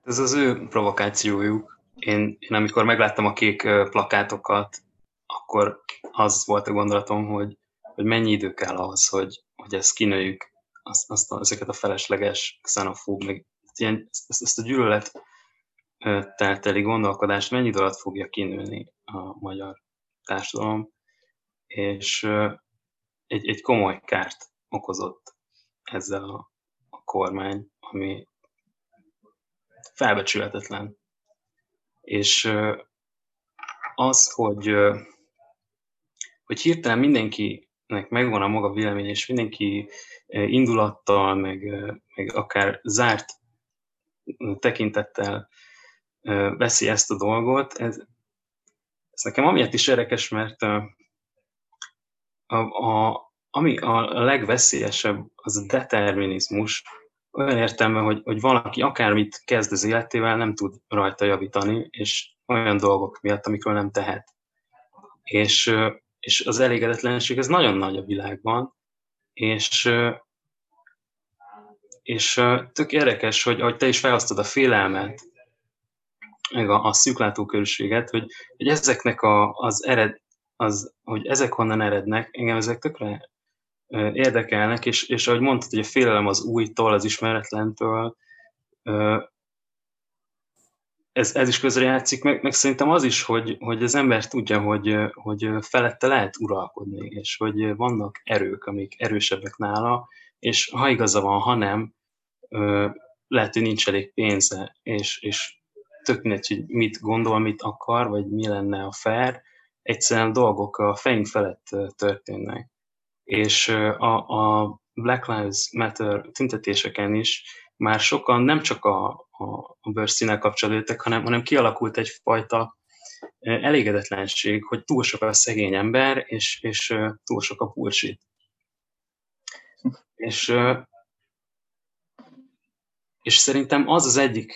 Ez az ő provokációjuk. Én, én amikor megláttam a kék plakátokat, akkor az volt a gondolatom, hogy, hogy mennyi idő kell ahhoz, hogy, hogy ezt kinőjük, azt, azt ezeket a felesleges, xenofób, meg ilyen, ezt, ezt a gyűlölet telteli gondolkodást mennyi alatt fogja kinőni a magyar társadalom, és egy, egy komoly kárt okozott ezzel a, a kormány, ami felbecsülhetetlen. És az, hogy, hogy hirtelen mindenkinek megvan a maga vélemény, és mindenki indulattal, meg, meg akár zárt tekintettel veszi ezt a dolgot, ez, ez nekem amiatt is érdekes, mert a, a, ami a legveszélyesebb, az a determinizmus, olyan értelme, hogy, hogy valaki akármit kezd az életével, nem tud rajta javítani, és olyan dolgok miatt, amikről nem tehet. És, és az elégedetlenség, ez nagyon nagy a világban, és, és tök érdekes, hogy ahogy te is felhoztad a félelmet, meg a, a szűklátókörűséget, hogy, hogy ezeknek a, az ered, az, hogy ezek honnan erednek, engem ezek tökre érdekelnek, és, és ahogy mondtad, hogy a félelem az újtól, az ismeretlentől, ez, ez is közrejátszik, meg, meg szerintem az is, hogy, hogy az ember tudja, hogy, hogy felette lehet uralkodni, és hogy vannak erők, amik erősebbek nála, és ha igaza van, ha nem, lehet, hogy nincs elég pénze, és, és tök mindegy, hogy mit gondol, mit akar, vagy mi lenne a fair, egyszerűen dolgok a fejünk felett történnek és a, a Black Lives Matter tüntetéseken is már sokan nem csak a, a, a bőrszínnel kapcsolódtak, hanem, hanem kialakult egyfajta elégedetlenség, hogy túl sok a szegény ember, és, és túl sok a bullshit. És, és szerintem az az egyik,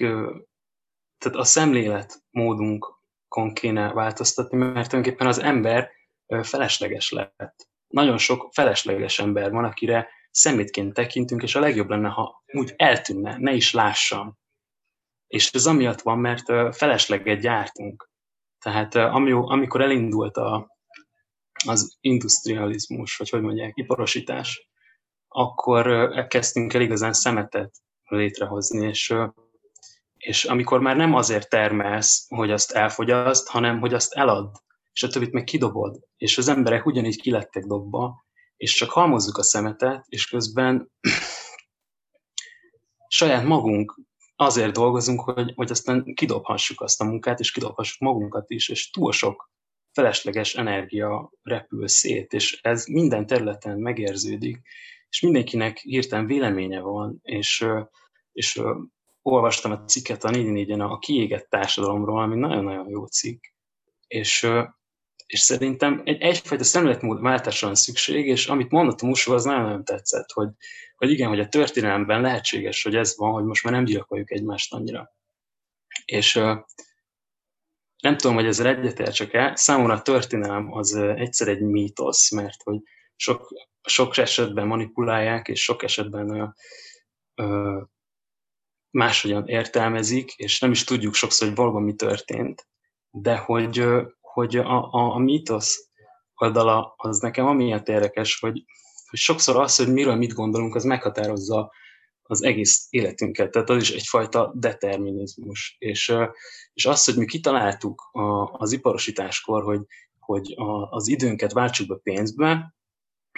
tehát a szemléletmódunkon kéne változtatni, mert tulajdonképpen az ember felesleges lett nagyon sok felesleges ember van, akire szemétként tekintünk, és a legjobb lenne, ha úgy eltűnne, ne is lássam. És ez amiatt van, mert felesleget gyártunk. Tehát amikor elindult a, az industrializmus, vagy hogy mondják, iparosítás, akkor kezdtünk el igazán szemetet létrehozni, és, és amikor már nem azért termelsz, hogy azt elfogyaszt, hanem hogy azt elad, és a többit meg kidobod, és az emberek ugyanígy kilettek dobva, és csak halmozzuk a szemetet, és közben saját magunk azért dolgozunk, hogy, hogy aztán kidobhassuk azt a munkát, és kidobhassuk magunkat is, és túl sok felesleges energia repül szét, és ez minden területen megérződik, és mindenkinek hirtelen véleménye van, és, és olvastam a cikket a 4 a kiégett társadalomról, ami nagyon-nagyon jó cikk, és, és szerintem egy, egyfajta szemléletmód váltásra van szükség, és amit mondott a Musó, az nagyon-nagyon tetszett, hogy, hogy igen, hogy a történelemben lehetséges, hogy ez van, hogy most már nem gyilkoljuk egymást annyira. És nem tudom, hogy ezzel egyetértsek el, számomra a történelem az egyszer egy mítosz, mert hogy sok, sok esetben manipulálják, és sok esetben ö, máshogyan értelmezik, és nem is tudjuk sokszor, hogy valóban mi történt, de hogy, hogy a, a, a mítosz oldala az nekem amiatt érdekes, hogy, hogy sokszor az, hogy miről mit gondolunk, az meghatározza az egész életünket. Tehát az is egyfajta determinizmus. És, és az, hogy mi kitaláltuk az iparosításkor, hogy, hogy az időnket váltsuk be pénzbe,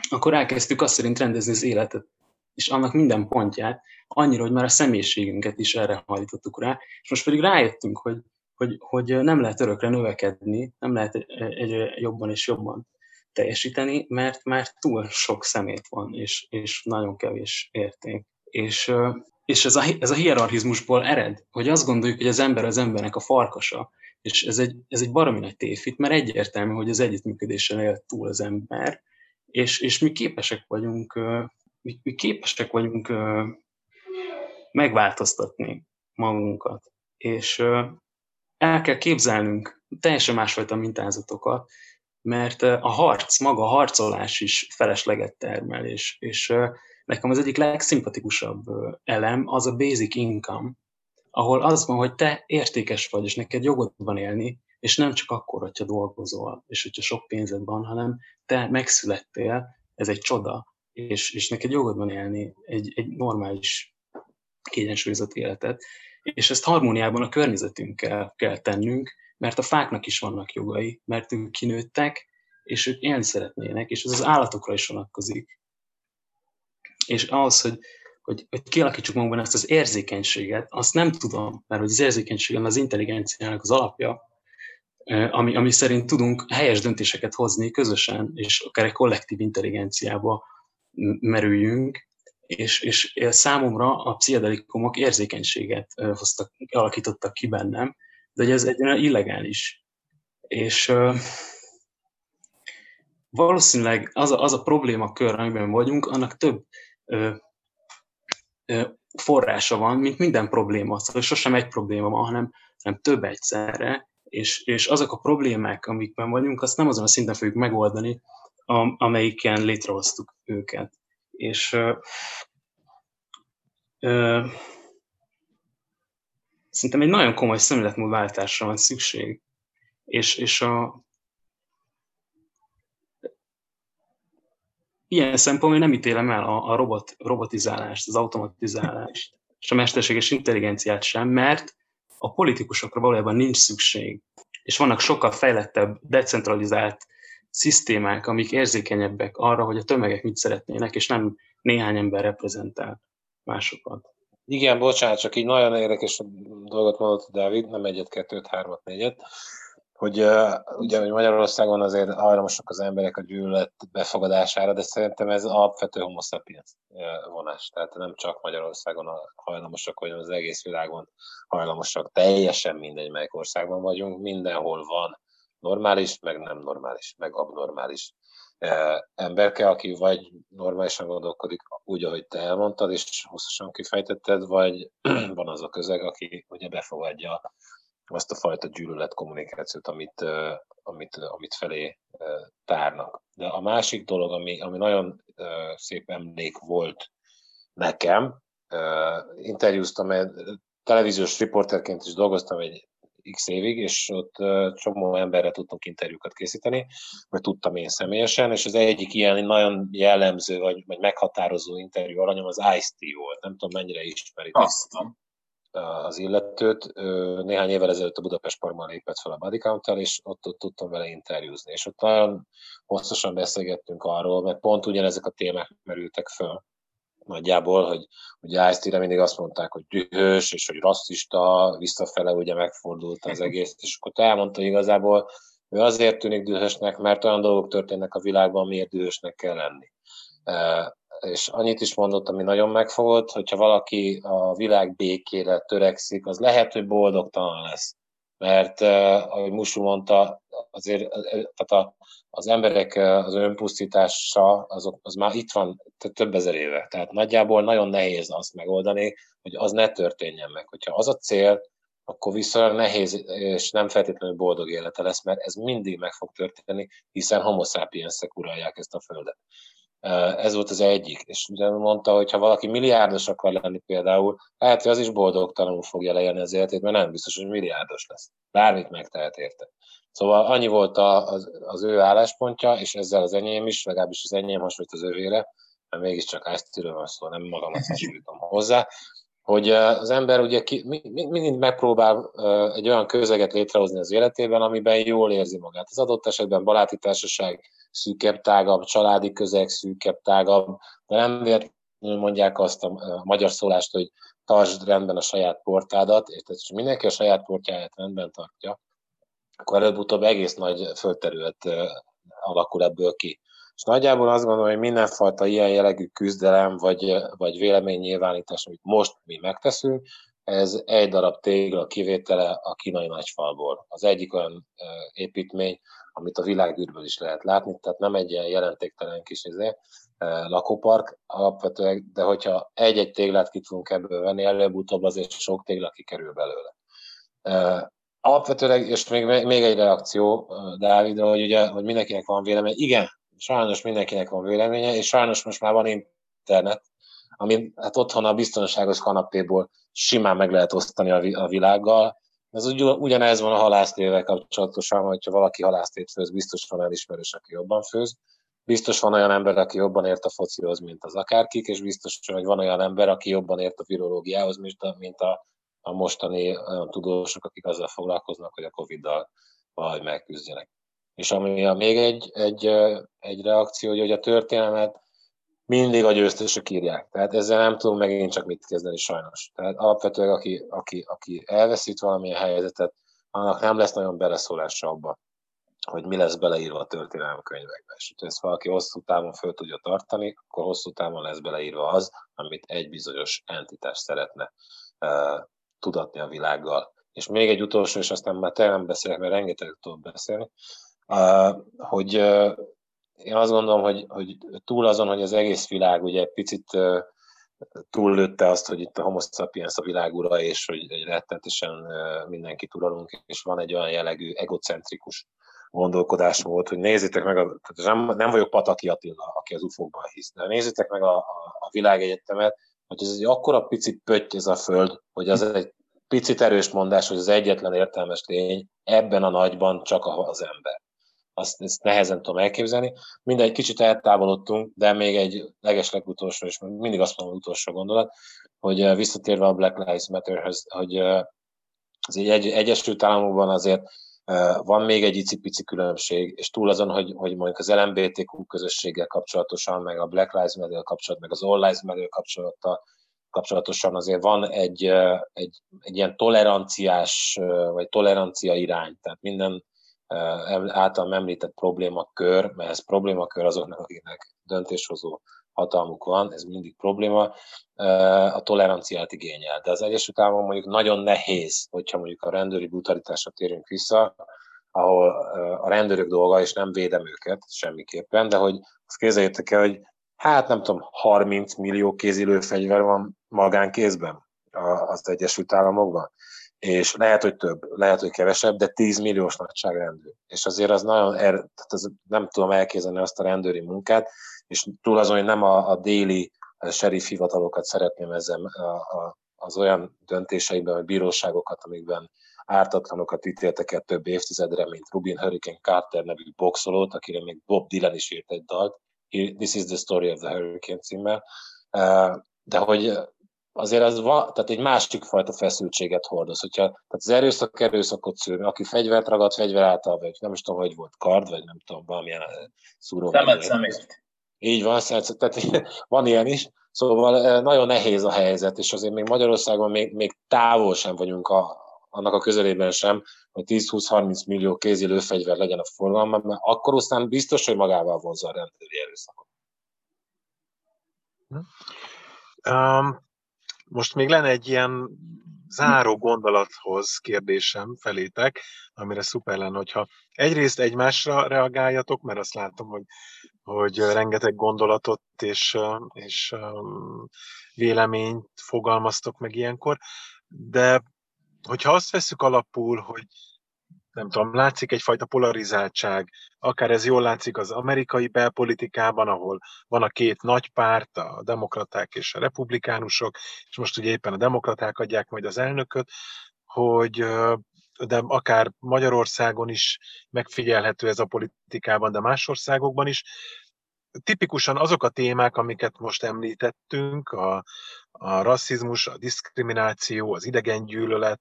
akkor elkezdtük azt szerint rendezni az életet, és annak minden pontját, annyira, hogy már a személyiségünket is erre hajtottuk rá, és most pedig rájöttünk, hogy, hogy, hogy nem lehet örökre növekedni, nem lehet egyre jobban és jobban teljesíteni, mert már túl sok szemét van, és, és nagyon kevés érték. És, és ez, a, ez a hierarchizmusból ered, hogy azt gondoljuk, hogy az ember az embernek a farkasa, és ez egy, ez egy baromi nagy tévhit, mert egyértelmű, hogy az együttműködésen él túl az ember, és, és mi képesek vagyunk, mi, képesek vagyunk megváltoztatni magunkat, és el kell képzelnünk teljesen másfajta mintázatokat, mert a harc, maga a harcolás is felesleget termel, és, és nekem az egyik legszimpatikusabb elem az a basic income, ahol az van, hogy te értékes vagy, és neked jogod van élni, és nem csak akkor, hogyha dolgozol, és hogyha sok pénzed van, hanem te megszülettél, ez egy csoda, és, és neked jogod van élni egy, egy normális, kiegyensúlyozott életet, és ezt harmóniában a környezetünkkel kell tennünk, mert a fáknak is vannak jogai, mert ők kinőttek, és ők élni szeretnének, és ez az állatokra is vonatkozik. És ahhoz, hogy, hogy, hogy kialakítsuk magunkban ezt az érzékenységet, azt nem tudom, mert hogy az érzékenység az intelligenciának az alapja, ami, ami szerint tudunk helyes döntéseket hozni közösen, és akár egy kollektív intelligenciába merüljünk, és, és számomra a pszichedelikumok érzékenységet hoztak, alakítottak ki bennem, de ez egy illegális. És valószínűleg az a, az a problémakör, amiben vagyunk, annak több forrása van, mint minden probléma. Szóval sosem egy probléma van, hanem, hanem több egyszerre, és, és azok a problémák, amikben vagyunk, azt nem azon a szinten fogjuk megoldani, amelyiken létrehoztuk őket. És ö, ö, szerintem egy nagyon komoly szemléletmódváltásra van szükség. És, és a, ilyen szempontból nem ítélem el a, a robot, robotizálást, az automatizálást, és a mesterséges intelligenciát sem, mert a politikusokra valójában nincs szükség. És vannak sokkal fejlettebb, decentralizált szisztémák, amik érzékenyebbek arra, hogy a tömegek mit szeretnének, és nem néhány ember reprezentál másokat. Igen, bocsánat, csak így nagyon érdekes dolgot mondott Dávid, nem egyet, kettőt, hármat, négyet hogy uh, ugye hogy Magyarországon azért hajlamosak az emberek a gyűlölet befogadására, de szerintem ez alapvető homo sapiens vonás. Tehát nem csak Magyarországon hajlamosak, hanem az egész világon hajlamosak. Teljesen mindegy, melyik országban vagyunk, mindenhol van normális, meg nem normális, meg abnormális emberke, aki vagy normálisan gondolkodik úgy, ahogy te elmondtad, és hosszasan kifejtetted, vagy van az a közeg, aki ugye befogadja azt a fajta gyűlölet kommunikációt, amit, amit, amit felé tárnak. De a másik dolog, ami, ami nagyon szép emlék volt nekem, interjúztam televíziós riporterként is dolgoztam egy x évig, és ott csomó emberre tudtunk interjúkat készíteni, vagy tudtam én személyesen, és az egyik ilyen nagyon jellemző, vagy, vagy meghatározó interjú alanyom az Ice-T volt. Nem tudom, mennyire ismerik az illetőt. Néhány évvel ezelőtt a Budapest Parkban lépett fel a count és ott, ott tudtam vele interjúzni. És ott nagyon hosszasan beszélgettünk arról, mert pont ugyanezek a témák merültek föl nagyjából, hogy ugye ice mindig azt mondták, hogy dühös, és hogy rasszista, visszafele ugye megfordult az egész, és akkor elmondta igazából, ő azért tűnik dühösnek, mert olyan dolgok történnek a világban, miért dühösnek kell lenni. És annyit is mondott, ami nagyon megfogott, hogyha valaki a világ békére törekszik, az lehet, hogy boldogtalan lesz. Mert, e, ahogy Musu mondta, azért tehát a, az emberek az önpusztítása azok, az már itt van több ezer éve. Tehát nagyjából nagyon nehéz azt megoldani, hogy az ne történjen meg. Hogyha az a cél, akkor viszonylag nehéz és nem feltétlenül boldog élete lesz, mert ez mindig meg fog történni, hiszen homo sapiensek uralják ezt a földet. Ez volt az egyik. És ugye mondta, hogy ha valaki milliárdos akar lenni például, lehet, hogy az is boldogtalanul fogja leélni az életét, mert nem biztos, hogy milliárdos lesz. Bármit megtehet érte. Szóval annyi volt az, az ő álláspontja, és ezzel az enyém is, legalábbis az enyém hasonlít az övére, mert mégiscsak ezt van szó, nem magamat hasonlítom hozzá, hogy az ember ugye ki, mindig megpróbál egy olyan közeget létrehozni az életében, amiben jól érzi magát. Az adott esetben baráti társaság szűkebb, tágabb, családi közeg szűkebb, tágabb, de nem véletlenül mondják azt a magyar szólást, hogy tartsd rendben a saját portádat, és tehát mindenki a saját portjáját rendben tartja, akkor előbb-utóbb egész nagy földterület alakul ebből ki. És nagyjából azt gondolom, hogy mindenfajta ilyen jellegű küzdelem, vagy, vagy véleménynyilvánítás, amit most mi megteszünk, ez egy darab tégla kivétele a kínai nagyfalból. Az egyik olyan építmény, amit a világűrből is lehet látni, tehát nem egy ilyen jelentéktelen kis izé, lakópark alapvetően, de hogyha egy-egy téglát ki tudunk ebből venni, előbb-utóbb azért sok tégla kikerül belőle. Alapvetően, és még, még egy reakció Dávidra, hogy ugye, hogy mindenkinek van véleménye. Igen, sajnos mindenkinek van véleménye, és sajnos most már van internet, ami hát otthon a biztonságos kanapéból simán meg lehet osztani a világgal. Ez ugy, ugyanez van a halásztével kapcsolatosan, hogyha valaki halásztét főz, biztos van elismerős, aki jobban főz. Biztos van olyan ember, aki jobban ért a focihoz, mint az akárkik, és biztos, hogy van olyan ember, aki jobban ért a virológiához, mint a, mint a a mostani olyan tudósok, akik azzal foglalkoznak, hogy a Covid-dal valahogy megküzdjenek. És ami a még egy, egy, egy reakció, hogy a történelmet mindig a győztesek írják. Tehát ezzel nem tudom megint csak mit kezdeni sajnos. Tehát alapvetően aki, aki, aki elveszít valamilyen helyzetet, annak nem lesz nagyon beleszólása abba, hogy mi lesz beleírva a történelmi könyvekbe. És ha ezt valaki hosszú távon föl tudja tartani, akkor hosszú távon lesz beleírva az, amit egy bizonyos entitás szeretne tudatni a világgal. És még egy utolsó, és aztán már te nem beszélek, mert rengeteg tudok beszélni, hogy én azt gondolom, hogy, hogy túl azon, hogy az egész világ ugye picit túllőtte azt, hogy itt a homo sapiens a világ ura, és hogy egy rettetesen mindenkit uralunk, és van egy olyan jellegű egocentrikus gondolkodás volt, hogy nézzétek meg, a, nem, nem vagyok Pataki Attila, aki az ufókban hisz, de nézzétek meg a, a, a világegyetemet, hogy ez egy akkora pici pötty ez a föld, hogy az egy picit erős mondás, hogy az egyetlen értelmes lény ebben a nagyban csak az ember. Azt ezt nehezen tudom elképzelni. Mindegy, kicsit eltávolodtunk, de még egy legeslegutolsó, és mindig azt mondom, utolsó gondolat, hogy visszatérve a Black Lives Matter-höz, hogy az egy, Egyesült Államokban azért van még egy icipici különbség, és túl azon, hogy, hogy mondjuk az LMBTQ közösséggel kapcsolatosan, meg a Black Lives Matter kapcsolat, meg az All Lives Matter kapcsolata, kapcsolatosan azért van egy, egy, egy ilyen toleranciás, vagy tolerancia irány, tehát minden által említett problémakör, mert ez problémakör azoknak, akiknek döntéshozó hatalmuk van, ez mindig probléma, a toleranciát igényel. De az Egyesült Államok mondjuk nagyon nehéz, hogyha mondjuk a rendőri brutalitásra térünk vissza, ahol a rendőrök dolga, és nem védem őket semmiképpen, de hogy azt képzeljétek el, hogy hát nem tudom, 30 millió kézilő fegyver van magánkézben az Egyesült Államokban, és lehet, hogy több, lehet, hogy kevesebb, de 10 milliós nagyságrendű. És azért az nagyon, er, tehát az, nem tudom elképzelni azt a rendőri munkát, és túl azon, hogy nem a, a déli sheriff hivatalokat szeretném ezzel a, a, az olyan döntéseiben, vagy bíróságokat, amikben ártatlanokat ítéltek el több évtizedre, mint Rubin Hurricane Carter nevű boxolót, akire még Bob Dylan is írt egy dalt, This is the story of the Hurricane címmel, de hogy azért az va, tehát egy másik fajta feszültséget hordoz. Hogyha, tehát az erőszak erőszakot szül, aki fegyvert ragad, fegyver által, vagy nem is tudom, hogy volt kard, vagy nem tudom, valamilyen szúró. Szemet szemét. Így van, tehát van ilyen is. Szóval nagyon nehéz a helyzet, és azért még Magyarországon még, még távol sem vagyunk a, annak a közelében sem, hogy 10-20-30 millió kézi lőfegyver legyen a forgalomban, mert akkor aztán biztos, hogy magával vonza a rendőri erőszakot. Um, most még lenne egy ilyen záró gondolathoz kérdésem felétek, amire szuper lenne, hogyha egyrészt egymásra reagáljatok, mert azt látom, hogy, hogy rengeteg gondolatot és, és véleményt fogalmaztok meg ilyenkor, de hogyha azt veszük alapul, hogy nem tudom, látszik egyfajta polarizáltság, akár ez jól látszik az amerikai belpolitikában, ahol van a két nagy párt, a demokraták és a republikánusok, és most ugye éppen a demokraták adják majd az elnököt, hogy de akár Magyarországon is megfigyelhető ez a politikában, de más országokban is. Tipikusan azok a témák, amiket most említettünk, a, a rasszizmus, a diszkrimináció, az idegengyűlölet,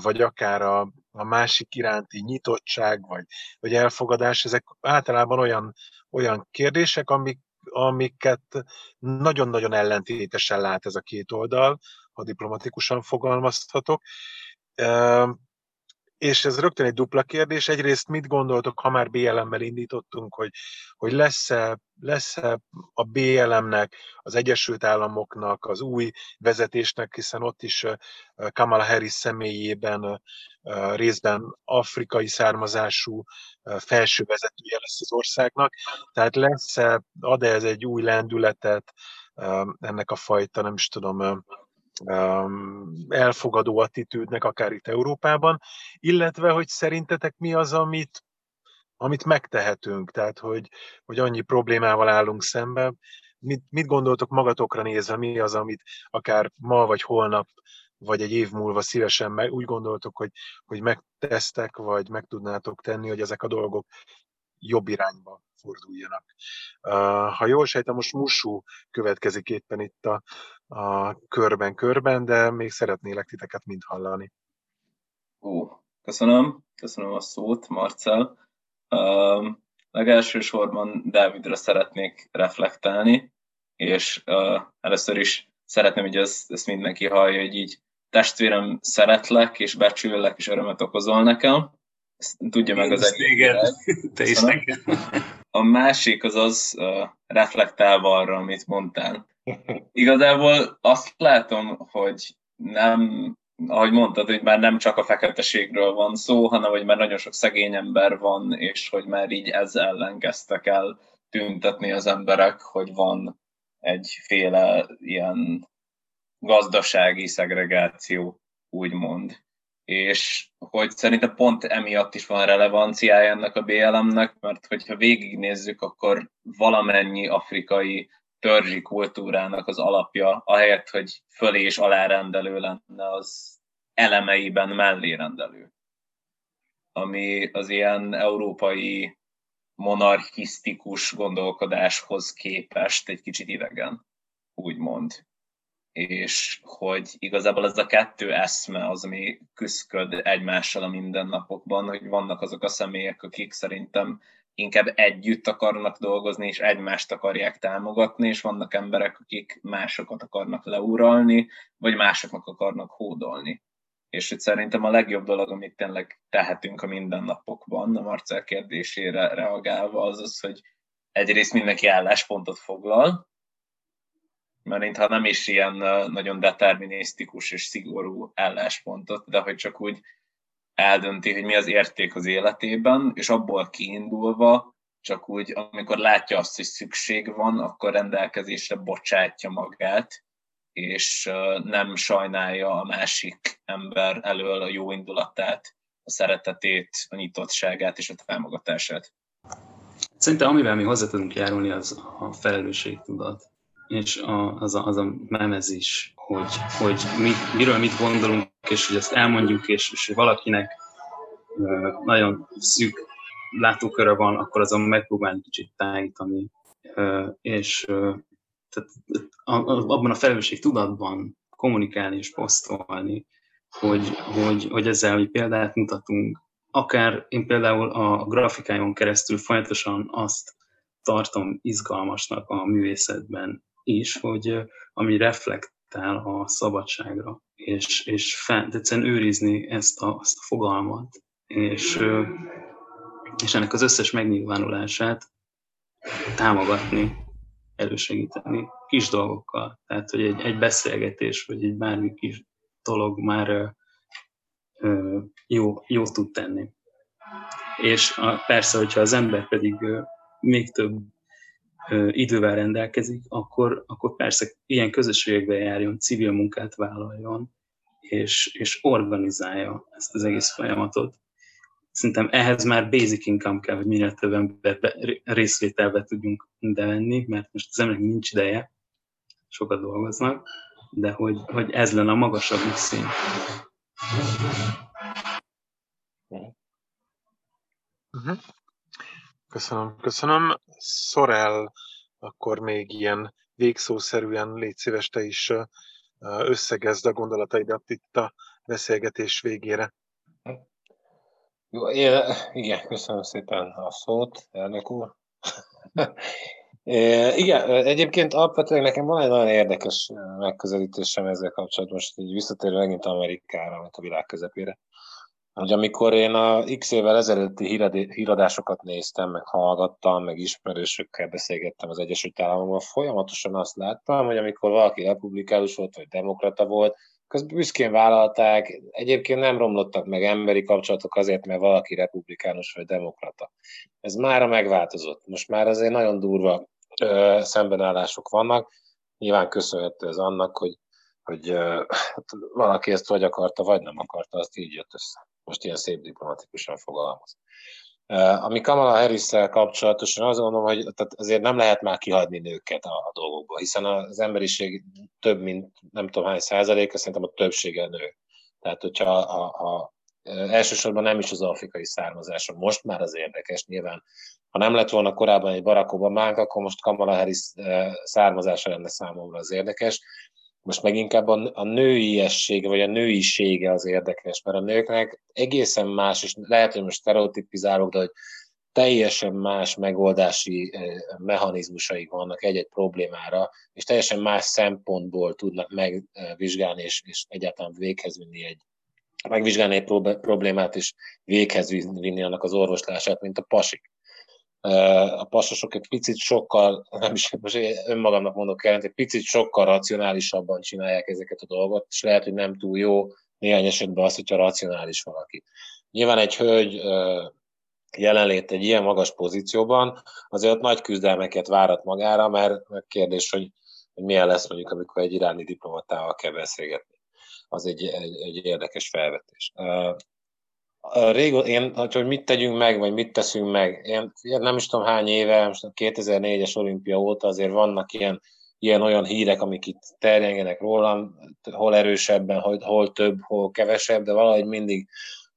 vagy akár a, a másik iránti nyitottság, vagy, vagy elfogadás, ezek általában olyan, olyan kérdések, amik, amiket nagyon-nagyon ellentétesen lát ez a két oldal, ha diplomatikusan fogalmazhatok. És ez rögtön egy dupla kérdés. Egyrészt mit gondoltok, ha már BLM-mel indítottunk, hogy, hogy lesz-e, lesz-e a BLM-nek, az Egyesült Államoknak, az új vezetésnek, hiszen ott is Kamala Harris személyében részben afrikai származású felső vezetője lesz az országnak. Tehát lesz-e, ad-e ez egy új lendületet ennek a fajta, nem is tudom, elfogadó attitűdnek, akár itt Európában, illetve, hogy szerintetek mi az, amit, amit megtehetünk, tehát, hogy, hogy annyi problémával állunk szembe, mit, mit gondoltok magatokra nézve, mi az, amit akár ma vagy holnap, vagy egy év múlva szívesen meg, úgy gondoltok, hogy, hogy megtesztek, vagy meg tudnátok tenni, hogy ezek a dolgok jobb irányba forduljanak. Ha jól sejtem, most Musú következik éppen itt a, a körben-körben, de még szeretnélek titeket mind hallani. Ó, köszönöm, köszönöm a szót, Marcel. Uh, legelsősorban Dávidra szeretnék reflektálni, és uh, először is szeretném, hogy ezt, ezt mindenki hallja, hogy így testvérem szeretlek, és becsüllek, és örömet okozol nekem. Ezt tudja meg az egész. Te is nekem. A másik az az uh, reflektálva arra, amit mondtál. Igazából azt látom, hogy nem, ahogy mondtad, hogy már nem csak a feketeségről van szó, hanem hogy már nagyon sok szegény ember van, és hogy már így ezzel ellen kezdtek el tüntetni az emberek, hogy van egyféle ilyen gazdasági szegregáció, úgymond. És hogy szerintem pont emiatt is van relevanciája ennek a BLM-nek, mert hogyha végignézzük, akkor valamennyi afrikai törzsi kultúrának az alapja, ahelyett, hogy fölé és alárendelő lenne, az elemeiben mellérendelő. Ami az ilyen európai monarchisztikus gondolkodáshoz képest egy kicsit idegen, úgymond és hogy igazából ez a kettő eszme az, ami küzdköd egymással a mindennapokban, hogy vannak azok a személyek, akik szerintem inkább együtt akarnak dolgozni, és egymást akarják támogatni, és vannak emberek, akik másokat akarnak leuralni, vagy másoknak akarnak hódolni. És hogy szerintem a legjobb dolog, amit tényleg tehetünk a mindennapokban, a Marcel kérdésére reagálva, az az, hogy egyrészt mindenki álláspontot foglal, mert mintha nem is ilyen nagyon determinisztikus és szigorú álláspontot, de hogy csak úgy eldönti, hogy mi az érték az életében, és abból kiindulva csak úgy, amikor látja azt, hogy szükség van, akkor rendelkezésre bocsátja magát, és nem sajnálja a másik ember elől a jó indulatát, a szeretetét, a nyitottságát és a támogatását. Szerintem amivel mi hozzá tudunk járulni, az a felelősségtudat és az, a, az a memezés, hogy, hogy mit, miről mit gondolunk, és hogy ezt elmondjuk, és, és valakinek nagyon szűk látóköre van, akkor azon megpróbálni kicsit tágítani, és tehát abban a felelősség tudatban kommunikálni és posztolni, hogy, hogy, hogy ezzel, hogy példát mutatunk, akár én például a grafikájon keresztül folyamatosan azt tartom izgalmasnak a művészetben is, hogy ami reflektál a szabadságra, és, és fent, egyszerűen őrizni ezt a, ezt a fogalmat, és, és ennek az összes megnyilvánulását támogatni, elősegíteni kis dolgokkal. Tehát, hogy egy, egy beszélgetés, vagy egy bármi kis dolog már ö, jó, jó tud tenni. És a, persze, hogyha az ember pedig ö, még több idővel rendelkezik, akkor, akkor persze ilyen közösségekbe járjon, civil munkát vállaljon, és, és organizálja ezt az egész folyamatot. Szerintem ehhez már basic income kell, hogy minél több ember részvételbe tudjunk venni, mert most az embernek nincs ideje, sokat dolgoznak, de hogy, hogy ez lenne a magasabb szín. Uh-huh. Köszönöm, köszönöm. Szorel, akkor még ilyen végszószerűen légy szíves, te is összegezd a gondolataidat itt a beszélgetés végére. Jó, én, igen, köszönöm szépen a szót, elnök úr. É, igen, egyébként alapvetően nekem van egy nagyon érdekes megközelítésem ezzel kapcsolatban, most így visszatérve megint Amerikára, mint a világ közepére. Hogy amikor én a x évvel ezelőtti híradásokat néztem, meg hallgattam, meg ismerősökkel beszélgettem az Egyesült Államokban, folyamatosan azt láttam, hogy amikor valaki republikánus volt, vagy demokrata volt, közben büszkén vállalták, egyébként nem romlottak meg emberi kapcsolatok azért, mert valaki republikánus vagy demokrata. Ez mára megváltozott. Most már azért nagyon durva ö, szembenállások vannak. Nyilván köszönhető ez annak, hogy, hogy ö, hát valaki ezt vagy akarta, vagy nem akarta, azt így jött össze. Most ilyen szép diplomatikusan fogalmaz. Ami Kamala harris kapcsolatosan azt gondolom, hogy tehát azért nem lehet már kihagyni nőket a, a dolgokból, hiszen az emberiség több mint nem tudom hány százaléka, szerintem a többsége nő. Tehát, hogyha a, a, elsősorban nem is az afrikai származása. Most már az érdekes, nyilván. Ha nem lett volna korábban egy Barack obama akkor most Kamala Harris származása lenne számomra az érdekes most meg inkább a, a nőiessége, vagy a nőisége az érdekes, mert a nőknek egészen más, és lehet, hogy most stereotipizálok, de hogy teljesen más megoldási mechanizmusaik vannak egy-egy problémára, és teljesen más szempontból tudnak megvizsgálni, és, és egyáltalán véghez vinni egy megvizsgálni egy problémát, és véghez vinni annak az orvoslását, mint a pasik a pasosok egy picit sokkal, nem is most önmagamnak mondok el, egy picit sokkal racionálisabban csinálják ezeket a dolgot, és lehet, hogy nem túl jó néhány esetben az, hogyha racionális valaki. Nyilván egy hölgy jelenlét egy ilyen magas pozícióban azért ott nagy küzdelmeket várat magára, mert kérdés, hogy, hogy milyen lesz mondjuk, amikor egy iráni diplomatával kell beszélgetni. Az egy, egy, egy érdekes felvetés régo, én, hogy mit tegyünk meg, vagy mit teszünk meg, én, nem is tudom hány éve, most 2004-es olimpia óta azért vannak ilyen, ilyen olyan hírek, amik itt terjengenek rólam, hol erősebben, hol, hol több, hol kevesebb, de valahogy mindig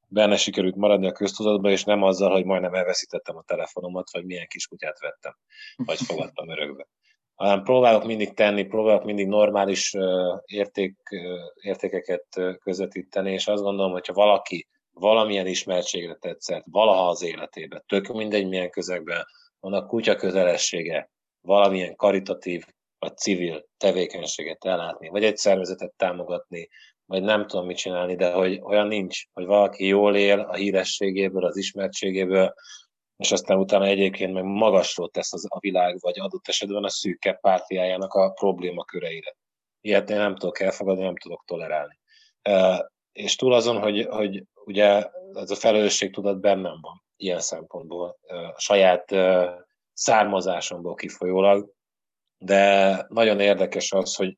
benne sikerült maradni a köztudatban, és nem azzal, hogy majdnem elveszítettem a telefonomat, vagy milyen kiskutyát vettem, vagy fogadtam örökbe. Hanem próbálok mindig tenni, próbálok mindig normális érték, értékeket közvetíteni, és azt gondolom, hogyha valaki valamilyen ismertségre tetszett, valaha az életében, tök mindegy milyen közegben, annak kutya közelessége, valamilyen karitatív vagy civil tevékenységet ellátni, vagy egy szervezetet támogatni, vagy nem tudom mit csinálni, de hogy olyan nincs, hogy valaki jól él a hírességéből, az ismertségéből, és aztán utána egyébként meg magasról tesz az a világ, vagy adott esetben a szűkebb pártiájának a problémaköreire. Ilyet én nem tudok elfogadni, nem tudok tolerálni. És túl azon, hogy, hogy ugye ez a felelősség tudat bennem van ilyen szempontból, a saját származásomból kifolyólag, de nagyon érdekes az, hogy,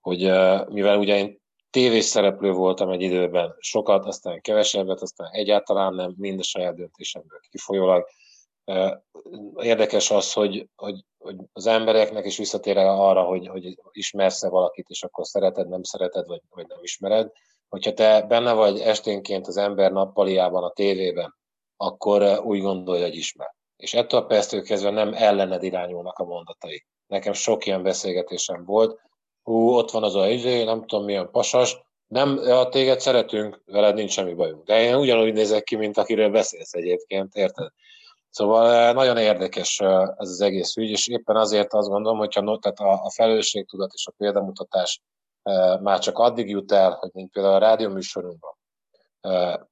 hogy mivel ugye én tévés szereplő voltam egy időben, sokat, aztán kevesebbet, aztán egyáltalán nem, mind a saját döntésemből kifolyólag, Érdekes az, hogy, hogy, hogy az embereknek is visszatér arra, hogy, hogy ismersz-e valakit, és akkor szereted, nem szereted, vagy, vagy nem ismered. Hogyha te benne vagy esténként az ember nappaliában, a tévében, akkor úgy gondolja, hogy ismer. És ettől a perctől kezdve nem ellened irányulnak a mondatai. Nekem sok ilyen beszélgetésem volt. Hú, ott van az a izé, nem tudom milyen pasas, nem, ja, téged szeretünk, veled nincs semmi bajunk. De én ugyanúgy nézek ki, mint akiről beszélsz egyébként, érted? Szóval nagyon érdekes ez az egész ügy, és éppen azért azt gondolom, hogyha tehát a, a felelősségtudat és a példamutatás már csak addig jut el, hogy mint például a rádióműsorunkban,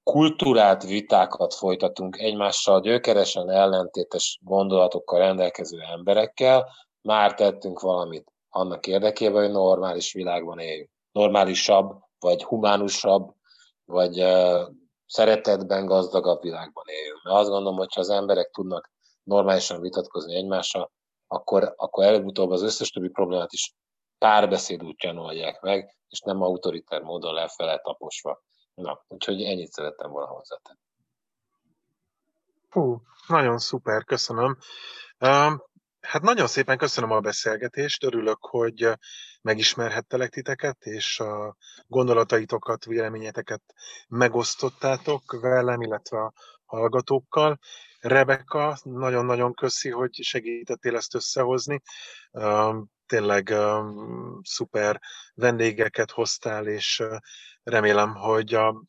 kultúrát, vitákat folytatunk egymással gyökeresen ellentétes gondolatokkal rendelkező emberekkel, már tettünk valamit annak érdekében, hogy normális világban éljünk. Normálisabb, vagy humánusabb, vagy szeretetben gazdagabb világban éljünk. Mert azt gondolom, hogy ha az emberek tudnak normálisan vitatkozni egymással, akkor, akkor előbb-utóbb az összes többi problémát is párbeszéd útján oldják meg, és nem autoriter módon lefele taposva. Na, úgyhogy ennyit szerettem volna hozzátenni. Hú, nagyon szuper, köszönöm. Hát nagyon szépen köszönöm a beszélgetést, örülök, hogy megismerhettelek titeket, és a gondolataitokat, véleményeteket megosztottátok velem, illetve a hallgatókkal. Rebeka, nagyon-nagyon köszi, hogy segítettél ezt összehozni. Tényleg szuper vendégeket hoztál, és remélem, hogy a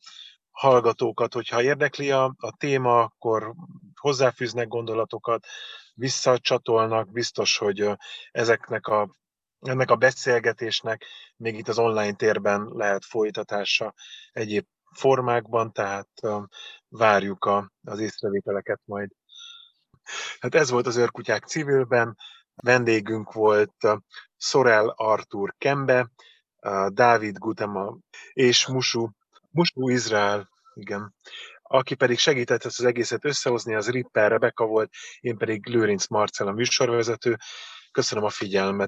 hallgatókat, hogyha érdekli a, a téma, akkor hozzáfűznek gondolatokat, visszacsatolnak, biztos, hogy ezeknek a, ennek a beszélgetésnek még itt az online térben lehet folytatása egyéb formákban, tehát várjuk a, az észrevételeket majd. Hát ez volt az Őrkutyák civilben, vendégünk volt Sorel Artur Kembe, Dávid Gutema és Musu, Musu Izrael, igen aki pedig segített ezt az egészet összehozni, az Ripper Rebeka volt, én pedig Lőrinc Marcel a műsorvezető. Köszönöm a figyelmet!